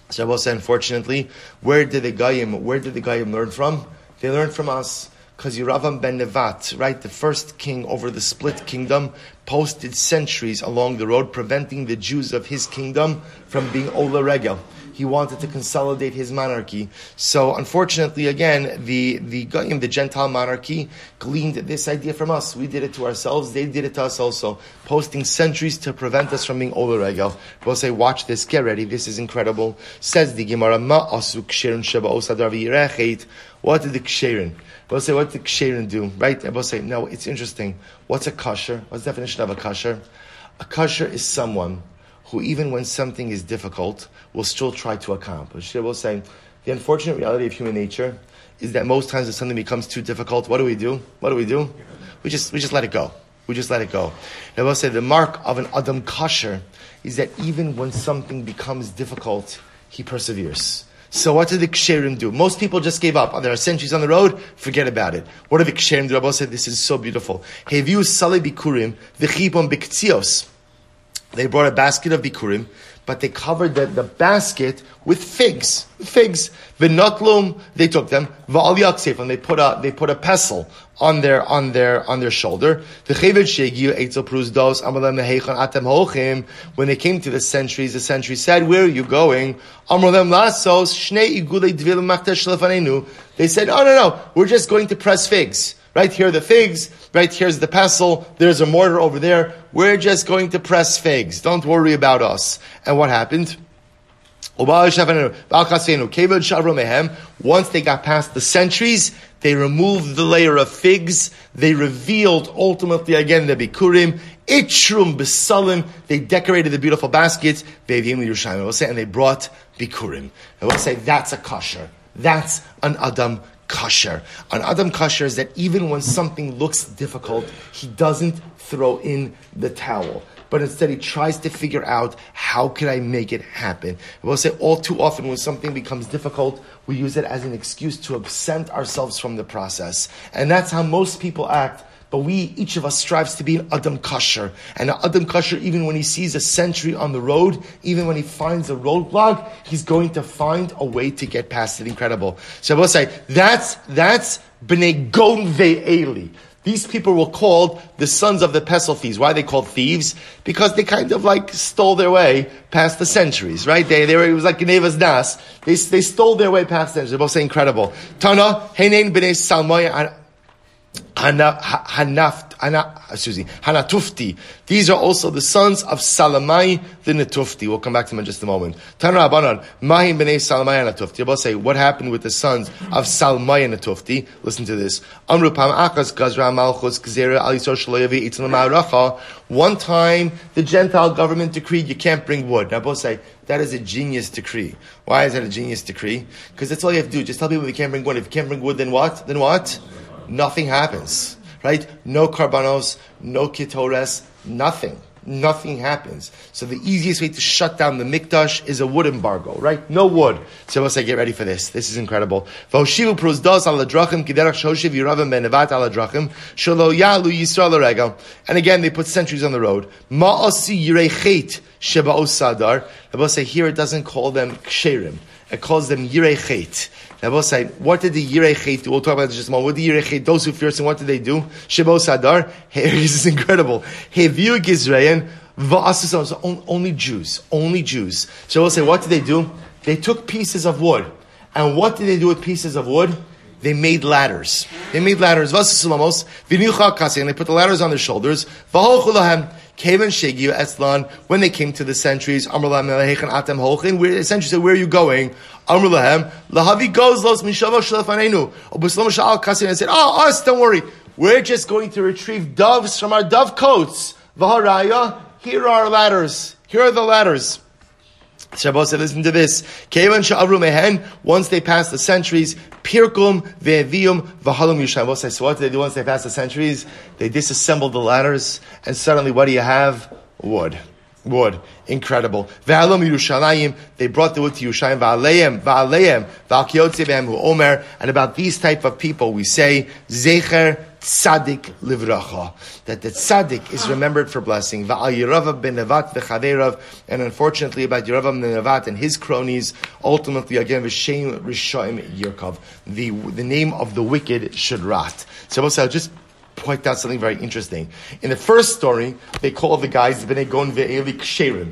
S1: Shabbos said, unfortunately, where did the Goyim, where did the Goyim learn from? They learned from us because Yeravam ben Nevat, right, the first king over the split kingdom, posted sentries along the road, preventing the Jews of his kingdom from being Ola Regel. He wanted to consolidate his monarchy. So, unfortunately, again, the the Goyim, the Gentile monarchy, gleaned this idea from us. We did it to ourselves. They did it to us also, posting sentries to prevent us from being Ola Regel. We'll say, watch this, get ready. This is incredible. Says the Gemara, Ma asuk sheba What did the ksherin? We'll say, what did ksherin do? Right? And we'll say, no, it's interesting. What's a kosher? What's the definition of a kosher? A kosher is someone who, even when something is difficult, will still try to accomplish. We'll say, the unfortunate reality of human nature is that most times if something becomes too difficult, what do we do? What do we do? We just, we just let it go. We just let it go. And we'll say the mark of an Adam Kasher is that even when something becomes difficult, he perseveres. So what did the ksherim do? Most people just gave up. There are centuries on the road, forget about it. What did the ksherim do? Rabbi said, this is so beautiful. Heviu sale bikurim, v'chibon biktsios. They brought a basket of bikurim, but they covered the, the basket with figs. Figs. V'notlum, they took them. Yaksef, and they put a, they put a pestle on their, on their, on their shoulder. When they came to the sentries, the sentry said, where are you going? They said, oh no, no, we're just going to press figs. Right here the figs, right here's the pestle, there's a mortar over there. We're just going to press figs. Don't worry about us. And what happened? Once they got past the sentries, they removed the layer of figs. They revealed ultimately again the bikurim. Itchrum besalim. They decorated the beautiful baskets. And they brought bikurim. I will say that's a kosher. That's an adam kosher. An adam kasher is that even when something looks difficult, he doesn't throw in the towel but instead he tries to figure out how can I make it happen. we'll say all too often when something becomes difficult, we use it as an excuse to absent ourselves from the process. And that's how most people act. But we, each of us strives to be an Adam Kasher. And an Adam Kasher, even when he sees a sentry on the road, even when he finds a roadblock, he's going to find a way to get past it. Incredible. So I will say, that's, that's B'nai Gon Ve'eli. These people were called the sons of the pestle thieves. Why are they called thieves? Because they kind of like stole their way past the centuries, right? They, they were, it was like Genevas Das. They, they stole their way past the centuries. They're both saying incredible. Tana, Henein b'nei Salmai, Hanaft, Hana, excuse me, Hanatufti. These are also the sons of Salamai the Natufti. We'll come back to them in just a moment. Tanra Abanan, Mahim b'nei Salamai Natufti. I'll say, what happened with the sons of Salamai Natufti? Listen to this. Akas Gazra Malchus Gzera One time, the Gentile government decreed you can't bring wood. Now, both say, that is a genius decree. Why is that a genius decree? Because that's all you have to do. Just tell people we can't bring wood. If you can't bring wood, then what? Then what? Nothing happens. Right? No korbanos, no ketores, nothing. Nothing happens. So the easiest way to shut down the mikdash is a wood embargo, right? No wood. So let's say, get ready for this. This is incredible. Voshivu pruzdos ala drachim kiderach shoshiv yiravim benevat ala drachim shalo yalu. And again, they put sentries on the road. Ma'asi yirechet sheba osadar. The say here it doesn't call them ksherim. It calls them yirechet. Now both say, what did the Yirei do? We'll talk about this just a moment. What did the Yirei those who fear sin, what did they do? Shebo Sadar, this is incredible. Heviu Gizrayan, so only Jews, only Jews. So we'll say, what did they do? They took pieces of wood. And what did they do with pieces of wood? They made ladders. They made ladders. And they put the ladders on their shoulders. Kavan Shegiu Eslan, when they came to the sentries, Amrlam Atem Holchin, where essentially said, Where are you going? Amrlahem, Lahavi goes los Mishava Shalafanenu. Obuslam Shal Kasin and said, Oh, us, don't worry. We're just going to retrieve doves from our dove coats. Vaharaya, here are our ladders. Here are the ladders. Shabbos said, listen to this. Kevan sha'avru mehen, once they pass the centuries, pirkum ve'evium v'halum yushav. said, so what did they do once they pass the centuries? They disassembled the ladders, and suddenly what do you have? Wood. Wood. Incredible. Ve'halum Yerushalayim, they brought the wood to Yerushalayim, hu omer, and about these type of people we say, zecher tzaddik livracha. That the tzaddik is remembered for blessing. Va'al Yerava ben Nevat and unfortunately about Yerava ben Nevat and his cronies, ultimately again, v'shem rishoim yirkov. The, the name of the wicked should rot. So just point out something very interesting. In the first story, they call the guys Bnei Gon ve'eli ksherim.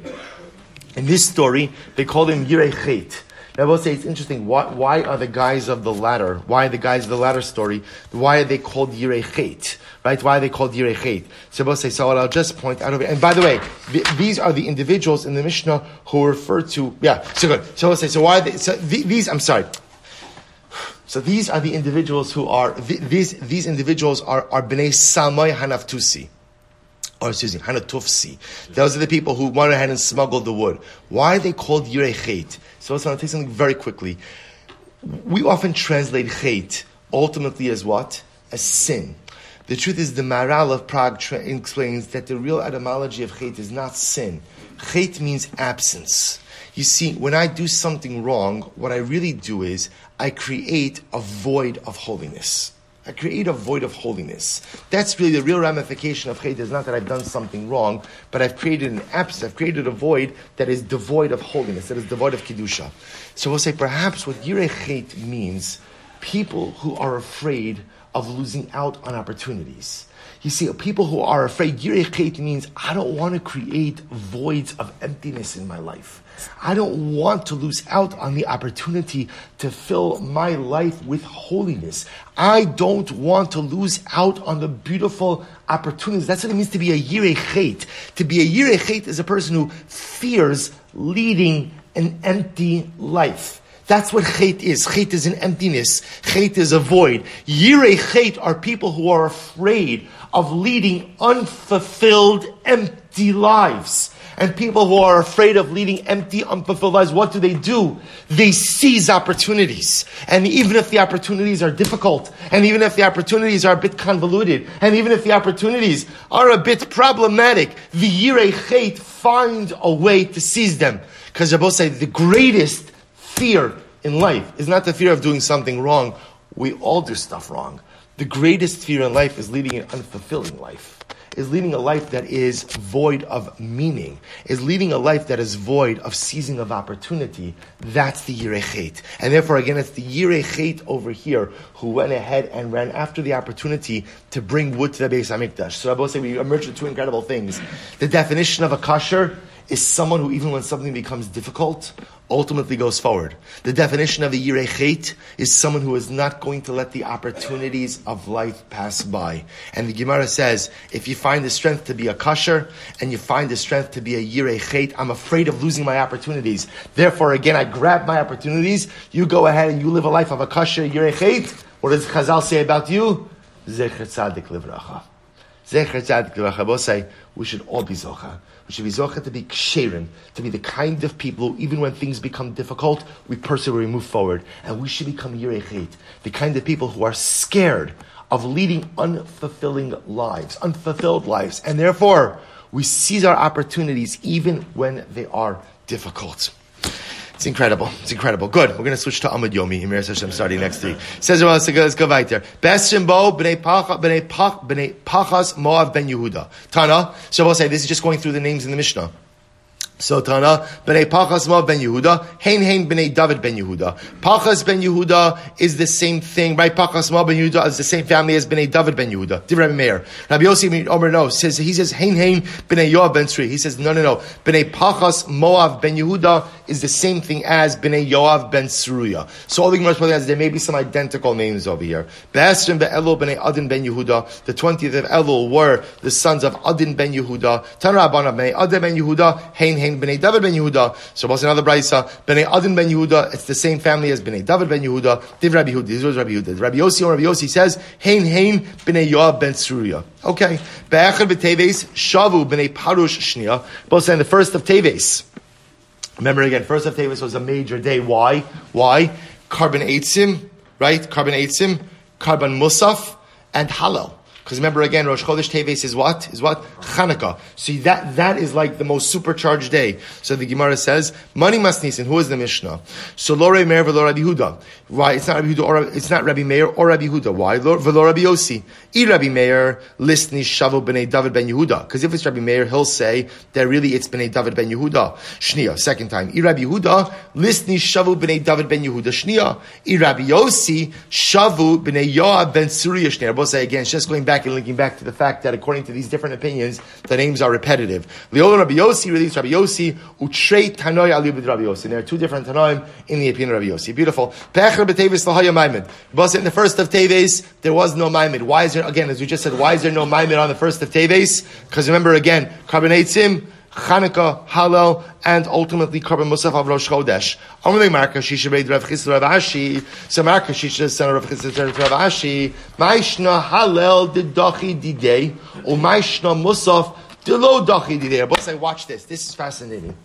S1: In this story, they call them Yirei Chet. I will say it's interesting. Why, why, are the guys of the latter? Why are the guys of the latter story? Why are they called Yirei Chet? Right? Why are they called Yirei Chet? So I will say, so I'll just point out of it. And by the way, th- these are the individuals in the Mishnah who refer to, yeah, so good. So I will say, so why are they, so th- these, I'm sorry. So these are the individuals who are, these, these individuals are, are Bnei Salmai Hanaftusi or excuse me, Hanatufsi. Those are the people who went ahead and smuggled the wood. Why are they called Yirei Chet? So let's take something very quickly. We often translate Chet ultimately as what? As sin. The truth is, the Maharal of Prague tra- explains that the real etymology of Chet is not sin. Chet means absence. You see, when I do something wrong, what I really do is I create a void of holiness. I create a void of holiness. That's really the real ramification of chet. Is not that I've done something wrong, but I've created an absence. I've created a void that is devoid of holiness, that is devoid of kedusha. So we'll say perhaps what yirei means: people who are afraid of losing out on opportunities. You see, people who are afraid, Yirei means I don't want to create voids of emptiness in my life. I don't want to lose out on the opportunity to fill my life with holiness. I don't want to lose out on the beautiful opportunities. That's what it means to be a Yirei To be a Yirei is a person who fears leading an empty life. That's what chait is. Chait is an emptiness. Chait is a void. Yirei chait are people who are afraid of leading unfulfilled, empty lives. And people who are afraid of leading empty, unfulfilled lives, what do they do? They seize opportunities. And even if the opportunities are difficult, and even if the opportunities are a bit convoluted, and even if the opportunities are a bit problematic, the Yirei Chet find a way to seize them. Because Rabbi say the greatest fear in life is not the fear of doing something wrong. We all do stuff wrong. The greatest fear in life is leading an unfulfilling life. Is leading a life that is void of meaning. Is leading a life that is void of seizing of opportunity. That's the Yirechet. And therefore, again, it's the Yirechet over here who went ahead and ran after the opportunity to bring wood to the Beis Hamikdash. So I both say we emerge with two incredible things. The definition of a kasher is someone who, even when something becomes difficult, ultimately goes forward. The definition of a Yirei is someone who is not going to let the opportunities of life pass by. And the Gemara says, if you find the strength to be a kasher and you find the strength to be a Yirei I'm afraid of losing my opportunities. Therefore, again, I grab my opportunities. You go ahead and you live a life of a kasher Yirei What does Chazal say about you? Zecher tzadik livracha. Zecher tzadik livracha. we should all be zocha. Should be zocha to be ksherin, to be the kind of people who, even when things become difficult, we persevere, we move forward. And we should become yirei the kind of people who are scared of leading unfulfilling lives, unfulfilled lives. And therefore, we seize our opportunities even when they are difficult. It's incredible. It's incredible. Good. We're going to switch to Amud Yomi. Emir Hashem starting next week. Says go, let's go right there. Best Bo b'nei Pachas Moav ben Yehuda. Tana. So we'll say this is just going through the names in the Mishnah. So Tana, Bnei Pachas Ma ben Yehuda, Hein Hein Bnei David ben Yehuda. Pachas ben Yehuda is the same thing, right? Pachas Ma ben Yehuda is the same family as Bnei David ben Yehuda. Div Rabbi Meir. Rabbi Yossi Omer no, says, he says Hein Hein Bnei Yoav ben Sri. He says, no, no, no. Bnei Pachas Moav ben Yehuda is the same thing as Bnei Yoav ben Sruya. So all the Gemara has, there may be some identical names over here. Be'esrim be'elul Bnei Adin ben Yehuda. The 20th of Elul were the sons of Adin ben Yehuda. Tanrabana Bnei Adin ben Yehuda, Hein Hein Bnei David ben Yehuda. So what's another braisa? Bnei Adin ben Yehuda. It's the same family as Bnei David ben Yehuda. Div Rabbi Yehuda. This was Rabbi Yehuda. Rabbi Yossi or Rabbi Yossi says Hein Hein Bnei Yoav ben Surya. Okay. Be'echad b'teves Shavu Bnei Parush Shnia. Both saying the first of Teves. Remember again, first of Teves was a major day. Why? Why? Korban Eitzim, right? Korban Eitzim, Korban Musaf, and Hallel. Because remember again, Rosh Chodesh Teves is what? Is what? Chanukah. So that, that is like the most supercharged day. So the Gemara says, Mani Masnisin, who is the Mishnah? So Lore Meir v'lo Rabbi Huda. Why? It's not Rabbi Huda or, it's not Rabbi Meir or Rabbi Huda. Why? V'lo Rabbi Yossi. I Rabbi Meir, listni shavu b'nei David ben Yehuda. Because if it's Rabbi Meir, he'll say that really it's b'nei David ben Yehuda. Shnia, second time. I Rabbi Yehuda, listni shavu b'nei David ben Yehuda. Shnia. I Rabbi Yossi, shavu b'nei Yoav ben Surya. Shnia. Both say again, just going back back and linking back to the fact that according to these different opinions, the names are repetitive. Leola Rabbi Yossi released Rabbi Yossi, Utrei Tanoi Ali Rabbi Yossi. And there are two different Tanoim in the opinion of Rabbi Yossi. Beautiful. Pecher b'tevis lahaya maimed. But in the first of Teves, there was no maimed. Why is there, again, as we just said, why is there no maimed on the first of Teves? Because remember again, carbonates Chanukah, Hallel, and ultimately Korban Musaf of Rosh Chodesh. Only Mar Kashisha Reid Rav Chisda Rav Ashi, so Mar Kashisha son of Rav Chisda Rav Ashi, Maishna Hallel did Dachi Didei, or Maishna Musaf Dilo Dachi Didei. Both say, watch this. This is fascinating.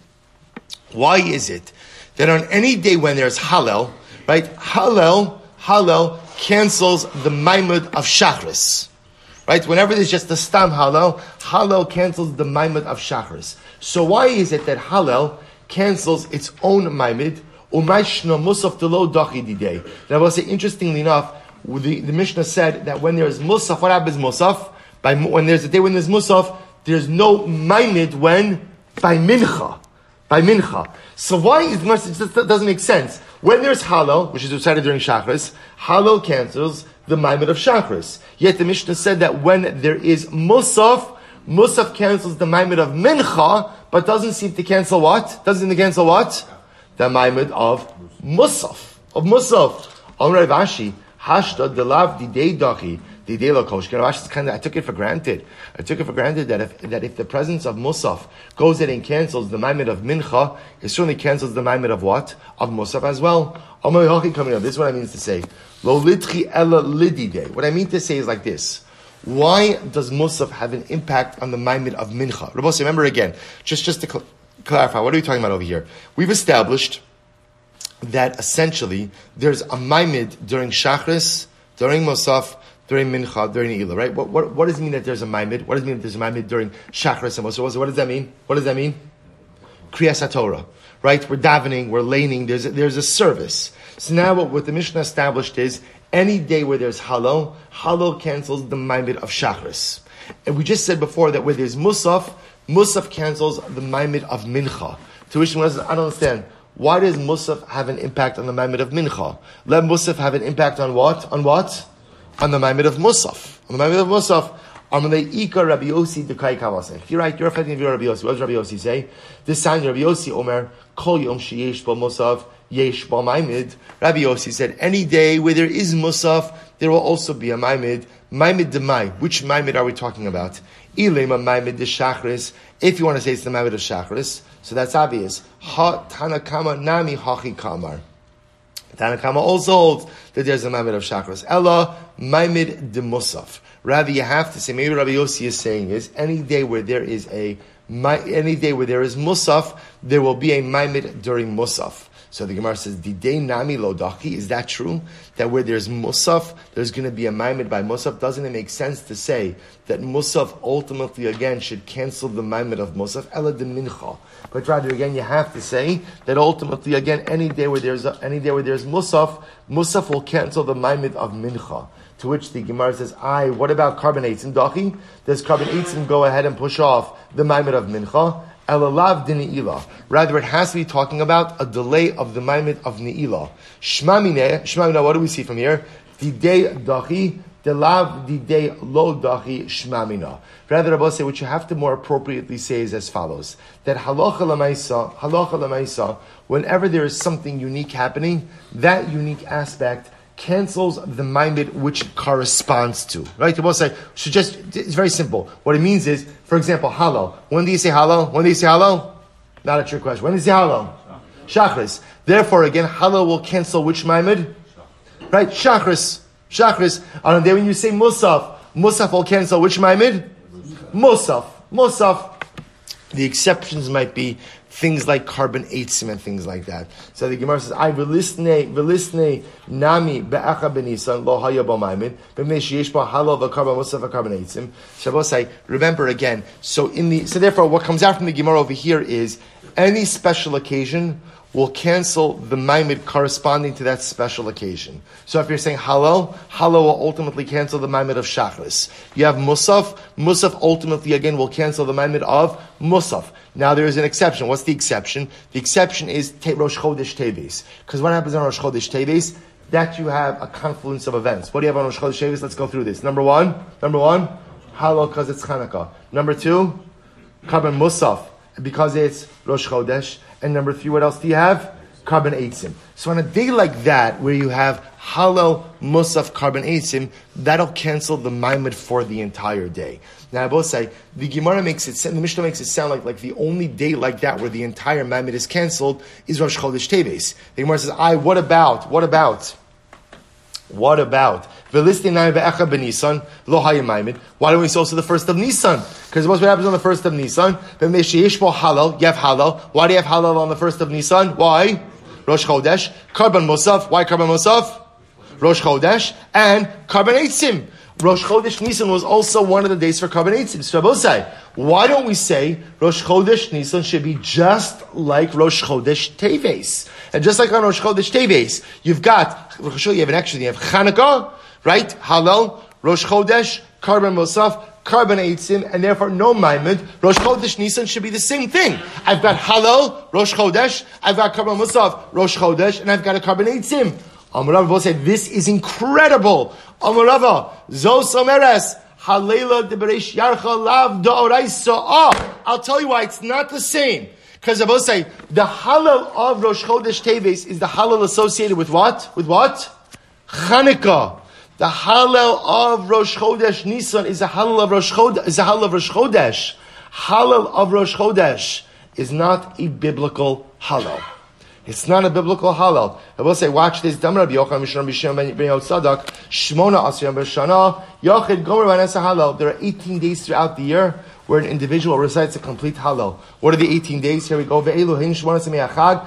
S1: Why is it that on any day when there's Hallel, right, Hallel, Hallel cancels the Maimud of Shachris. Right? Whenever there's just a stam Hallel, Hallel cancels the maimid of shachris. So why is it that Hallel cancels its own maimid? Umayshna musaf delo dachi didei. Now, I will say, interestingly enough, the, the Mishnah said that when there's musaf, what happens musaf? By, when there's a day when there's musaf, there's no maimid when? By mincha. By mincha. So why is it doesn't make sense. When there's Hallel, which is recited during shachris, Hallel cancels the Maimon of Shachris. Yet the Mishnah said that when there is Musaf, Musaf cancels the Maimon of Mincha, but doesn't seem to cancel what? Doesn't cancel what? The Maimon of Musaf. Of Musaf. Amr Vashi, Hashta delav didei dachi. Kind of, I took it for granted. I took it for granted that if, that if the presence of Musaf goes in and cancels the Maimid of Mincha, it certainly cancels the Maimid of what? Of Musaf as well. This is what I mean to say. Lo litchi ella lidide. What I mean to say is like this. Why does Musaf have an impact on the Maimid of Mincha? Remember again, just, just to cl- clarify, what are we talking about over here? We've established that essentially there's a Maimid during Shachris, during Musaf, during Mincha, during Ila, right? What, what, what, does it mean that there's a Maimid? What does it mean that there's a Maimid during Shachris and Musaf? What does that mean? What does that mean? Kriyas HaTorah, right? We're davening, we're laning, there's a, there's a service. So now what, what the Mishnah established is any day where there's Hallel, Hallel cancels the maimid of shachris. And we just said before that where there's musaf, musaf cancels the maimid of mincha. To which one says, I don't understand. Why does musaf have an impact on the maimid of mincha? Let musaf have an impact on what? On what? On the maimid of musaf. On the maimid of musaf. Amalei Rabbi Yossi Dekai Kavasech. You're right, you're affecting your Rabbi Yossi. What does Rabbi Yossi say? This sign Rabbi Yossi Omer, Kol Yom Sheyesh Bo Mosav, Yesh Bo Maimid. Rabbi Yossi said, any day where there is Musaf, there will also be a Maimid. Maimid Demai. Which Maimid are we talking about? Ilema Maimid de Shachris. If you want to say it's the Maimid of Shachris, so that's obvious. Ha Tanakama Nami Hachi Kamar. Tanakama also holds that there's a Maimid of Shachris. Ella Maimid de Musaf. Rather, you have to say, maybe Rabbi Yossi is saying is, any day where there is a, any day where there is Musaf, there will be a Maimid during Musaf. So the Gemara says, Didei nami lo lodachi. Is that true? That where there's musaf, there's going to be a maimed by musaf. Doesn't it make sense to say that musaf ultimately again should cancel the maimed of musaf? Ela de mincha. But rather again, you have to say that ultimately again, any day where there's a, any day where there's musaf, musaf will cancel the maimed of mincha. To which the Gemara says, "I. What about carbonates and dachi? Does carbonates and go ahead and push off the maimed of mincha?" Elalav dini'ila. Rather, it has to be talking about a delay of the maimed of ni'ila. Shmamine, what do we see from here? Didei dachi, delav didei lo dachi shmamina. Rather, Rabbi say what you have to more appropriately say is as follows: that halacha lemaisa, halacha whenever there is something unique happening, that unique aspect cancels the minded which corresponds to. Right? You both say, should just, it's very simple. What it means is, for example, Hallel. When do you say Hallel? When do you say Hallel? Not a trick question. When do you say Hallel? Shachris. Therefore, again, Hallel will cancel which minded? Right? Shachris. Shachris. On the day when you say musaf, musaf will cancel which minded? Musaf. Musaf. The exceptions might be things like korban eitzim and things like that. So the Gemara says, "I velisne velisne nami be'acha benisan lo haya b'maimin b'mnei sheyesh ba Hallel v'korban musaf v'korban eitzim." Shabbos remember again. So in the so therefore, what comes out from the Gemara over here is any special occasion will cancel the maimid corresponding to that special occasion. So if you're saying Hallel, Hallel will ultimately cancel the maimid of shachris. You have musaf, musaf ultimately again will cancel the maimid of musaf. Now there is an exception. What's the exception? The exception is Rosh Chodesh Teves. Because what happens on Rosh Chodesh Teves? That you have a confluence of events. What do you have on Rosh Chodesh Teves? Let's go through this. Number one, number one, Hallel because it's Hanukkah. Number two, Karban Musaf because it's Rosh Chodesh. And number three, what else do you have? Korban eitzim. So on a day like that, where you have Hallel musaf korban eitzim, that'll cancel the maimid for the entire day. Now I both say the Gemara makes it, the Mishnah makes it sound like like the only day like that where the entire maimid is cancelled is Rosh Chodesh Teves. The Gemara says, "I what about? What about?" What about? Why don't we say also the first of Nisan? Because what happens on the first of Nisan? Hallel, you have Hallel. Why do you have Hallel on the first of Nisan? Why? Rosh Chodesh. Korban Musaf. Why korban Musaf? Rosh Chodesh. And korban Eitzim. Rosh Chodesh Nisan was also one of the days for korban Eitzim. So why don't we say Rosh Chodesh Nisan should be just like Rosh Chodesh Teves? And just like on Rosh Chodesh Teves, you've got, you have an extra, you have Chanukah, right? Hallel, Rosh Chodesh, Korban Musaf, korban eitzim, and therefore no maimid. Rosh Chodesh Nisan should be the same thing. I've got Hallel, Rosh Chodesh, I've got korban musaf, Rosh Chodesh, and I've got a korban eitzim. Amarav both said, this is incredible. Amarava, Zos Omeres, Halela de Beresh Yarcha Lav. Oh, I'll tell you why it's not the same. Because I both say, the Hallel of Rosh Chodesh Teves is the Hallel associated with what? With what? Chanukah. The Hallel of Rosh Chodesh Nisan is a Hallel of Rosh Chodesh. Is a Hallel of Rosh Chodesh. Hallel of Rosh Chodesh is not a biblical Hallel. It's not a biblical Hallel. I will say, watch this. Dam Rabbi Yochanan Mishram Bisham Ben Yod Sadak Shmona Asiyam B'Shana Yochid Gomer Vanessa. There are 18 days throughout the year where an individual recites a complete Hallel. What are the 18 days? Here we go.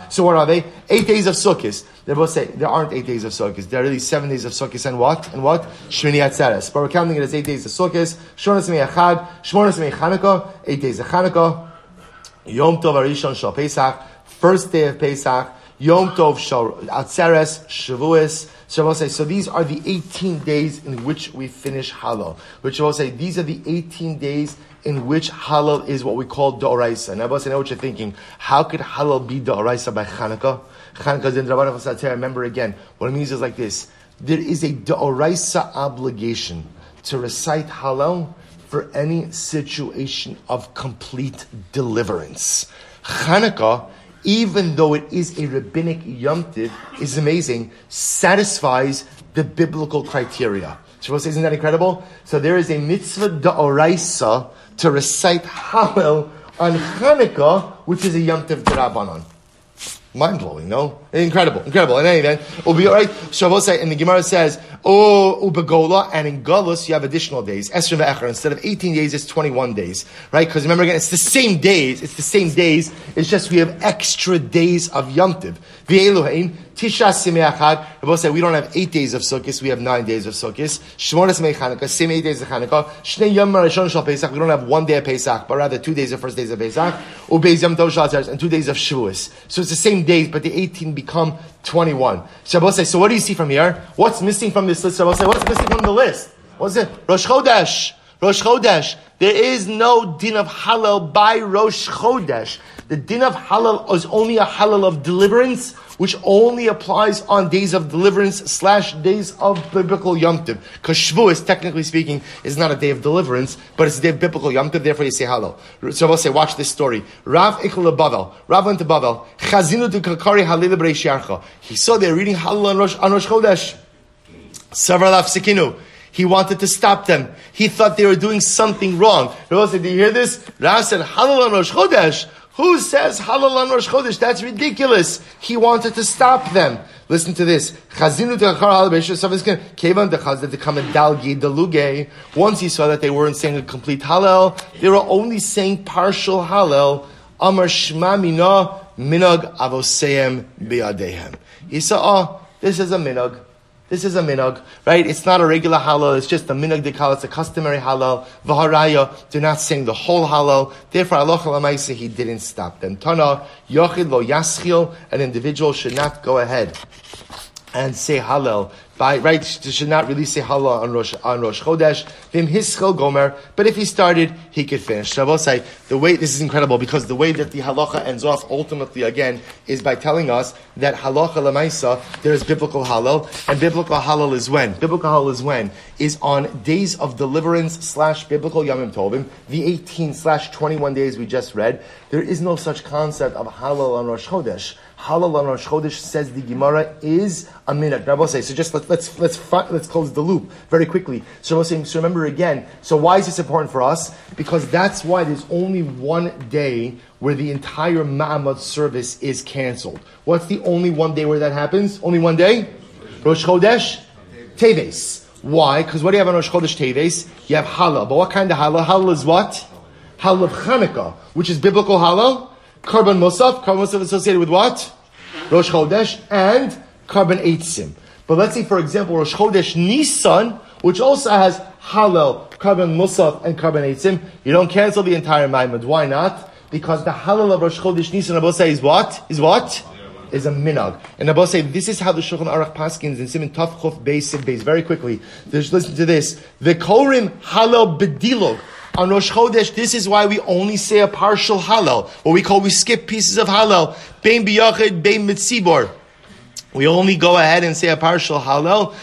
S1: So what are they? Eight days of Sukkot. They both say there aren't eight days of Sukkot. There are really seven days of Sukkot and what? And what? Shmini Atzeres. But we're counting it as eight days of Sukkot. Shmona Semei Achag. Shmona Semei Chanukah. Eight days of Chanukah. Yom Tov Arishon Shal Pesach. First day of Pesach. Yom Tov Atzeres. Shavuos. So will say, so these are the 18 days in which we finish Hallel. Which will say, these are the 18 days in which Hallel is what we call da'oraisa. Now, I know what you're thinking. How could Hallel be da'oraisa by Chanukah? Chanukah in Rabbanah Remember again, what it means is like this. There is a da'oraisa obligation to recite Hallel for any situation of complete deliverance. Hanukkah, even though it is a rabbinic yomtiv, is amazing, satisfies the biblical criteria. Shavuot says, isn't that incredible? So there is a mitzvah da'oraisa to recite Hallel on Hanukkah, which is a yomtiv derabanan. Mind blowing, no? Incredible, incredible. In any event, we'll be alright. Shavuot and the Gemara says, Oh, ubegola, and in Galus you have additional days. Esra ve'echer, instead of 18 days, it's 21 days. Right? Because remember again, it's the same days, it's the same days, it's just we have extra days of Yomtiv. V'eluhain, Tisha Simei Chag. Rabbi said we don't have eight days of Sukkot, we have nine days of Sukkot. Shmona Simei Chanukah, same eight days of Chanukah. Shnei Yom Rishon Shal Pesach. We don't have one day of Pesach, but rather two days of first days of Pesach. Ubeis Yom Tov Shal and two days of Shavuos. So it's the same days, but the 18 become 21. Shabbos say, so what do you see from here? What's missing from this list? Shabbos say, what's missing from the list? What's it? Rosh Chodesh. Rosh Chodesh. There is no din of Hallel by Rosh Chodesh. The din of Hallel is only a Hallel of deliverance, which only applies on days of deliverance slash days of biblical Yom Tov. Because Shavuos, technically speaking, is not a day of deliverance, but it's a day of biblical Yom Tov, therefore you say Hallel. So I'll say, watch this story. Rav Ichel Bavel. Rav went to Bavel. Chazinu to Kakari Halil. He saw they're reading Hallel on Rosh, on Rosh Chodesh. Savralaf Sikinu. He wanted to stop them. He thought they were doing something wrong. Rav said, do you hear this? Rav said, Hallel on Rosh Chodesh. Who says Hallel on Rosh Chodesh? That's ridiculous. He wanted to stop them. Listen to this. Once he saw that they weren't saying a complete Hallel, they were only saying partial Hallel. Amar minog avoseim. He oh, this is a minog. This is a minog, right? It's not a regular Hallel, it's just a minog dekal, it's a customary Hallel. Vaharaya, do not sing the whole Hallel. Therefore, Allah Alamaisa, he didn't stop them. Tana, yochid lo yaschil, an individual should not go ahead and say Hallel by right should not really say Hallel on Rosh on Rosh Chodesh. Vim hischel gomer. But if he started, he could finish. So I will say the way this is incredible because the way that the halacha ends off ultimately again is by telling us that halacha lemaisa there is biblical Hallel and biblical Hallel is when biblical Hallel is when is on days of deliverance slash biblical yamim tovim the eighteen slash twenty one days we just read. There is no such concept of Hallel on Rosh Chodesh Hallel on Rosh Chodesh says the Gemara is a. Rabbi say so. Just let, let's let's let's close the loop very quickly. So saying so remember again. So why is this important for us? Because that's why there's only one day where the entire Ma'amad service is canceled. What's the only one day where that happens? Only one day. Rosh Chodesh, Teves. Why? Because what do you have on Rosh Chodesh Teves? You have Hallel. But what kind of Hallel? Hallel is what? Hallel of Chanukah, which is biblical Hallel. Korban Musaf, korban Musaf associated with what? Rosh Chodesh and korban Eitzim. But let's say, for example, Rosh Chodesh Nisan, which also has Hallel, korban Musaf, and korban Eitzim, you don't cancel the entire Maimad. Why not? Because the Hallel of Rosh Chodesh Nisan, Abba say, is what? Is what? Is a minag. And Abba say, this is how the Shulchan Aruch Paskins in Siman Taf Chuf Beis Beis. Very quickly, Just listen to this. The Korim Hallel Bedilog on Rosh Chodesh, this is why we only say a partial Hallel, what we call we skip pieces of Hallel. Bein biyachid, bein mitzibor. We only go ahead and say a partial Hallel.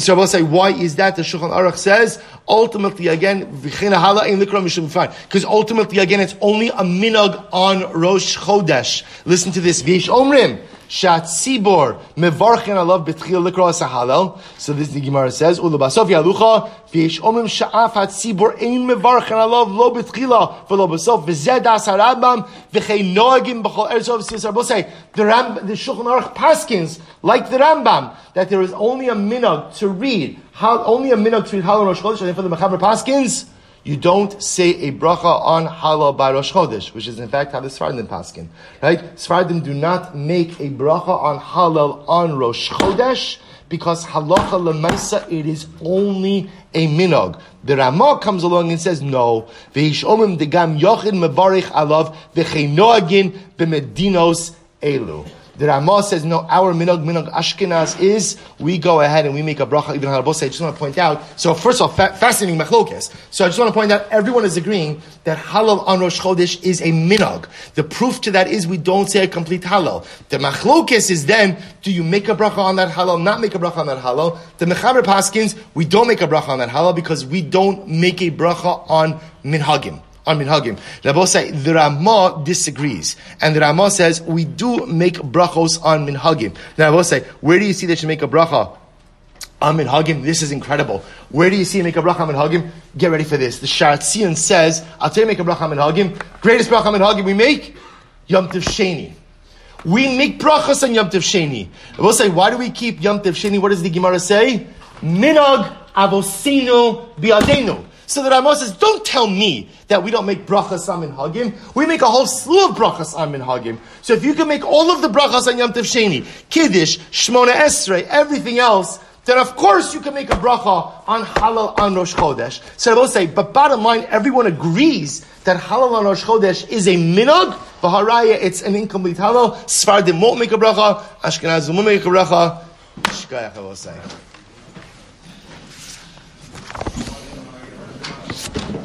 S1: So we'll say, why is that? The Shulchan Aruch says, ultimately again, because ultimately again, it's only a minag on Rosh Chodesh. Listen to this. Vish omrim. Shat Sibor Mevarchen Alav Betchil Likra Sahalel. So this the Gemara says, Ulabasof Yalucha V'yesh Omim Sha'af Hat Sibor Ein Mevarchen Alav Lo Betchila V'lo Basof V'zed As Harabam V'chei Noagim B'chol Eretz Of Sisar say the Ram the Shulchan Aruch Paskins like the Rambam that there is only a minhag to read how only a minhag to read Hallel Rosh Chodesh and for the Mechaber Paskins you don't say a bracha on Hallel by Rosh Chodesh, which is in fact how the Sfardim paskin. Right? Sfardim do not make a bracha on Hallel on Rosh Chodesh because halacha lemaisa it is only a minog. The Ramah comes along and says no. Veishomim degam yochin mevarich alav v'cheinoagin b'medinos elu. The Ramah says, no, our minog, minog Ashkenaz is, we go ahead and we make a bracha, even Harabose. I just want to point out, so first of all, fa- fascinating machlokes. So I just want to point out, everyone is agreeing that Hallel on Rosh Chodesh is a minog. The proof to that is we don't say a complete Hallel. The machlokes is then, do you make a bracha on that Hallel, not make a bracha on that Hallel? The Mechaber Paskins, we don't make a bracha on that Hallel because we don't make a bracha on minhagim on minhagim. say the Ramah disagrees, and the Ramah says we do make brachos on minhagim. Now say, where do you see that you make a bracha? on minhagim? This is incredible. Where do you see make a bracha on minhagim? Get ready for this. The Sharatzion says, I'll tell you make a bracha on minhagim. Greatest bracha on minhagim we make? Yom Tov Sheni. We make brachas on Yom Tov Sheni. I will say, why do we keep Yom Tov Sheni? What does the Gemara say? Minog avosinu biadenu. So the Rama says, don't tell me that we don't make brachas on minhagim. We make a whole slew of brachas on minhagim. So if you can make all of the brachas on Yom Tov Sheni, Kiddush, Shmona Esrei, everything else, then of course you can make a bracha on Hallel on Rosh Chodesh. So I say, but bottom line, everyone agrees that Hallel on Rosh Chodesh is a minhag. Baharaya, it's an incomplete Hallel. Sfardim won't make a bracha. Ashkenazim won't make a bracha. Shkayach, I will say. Thank you.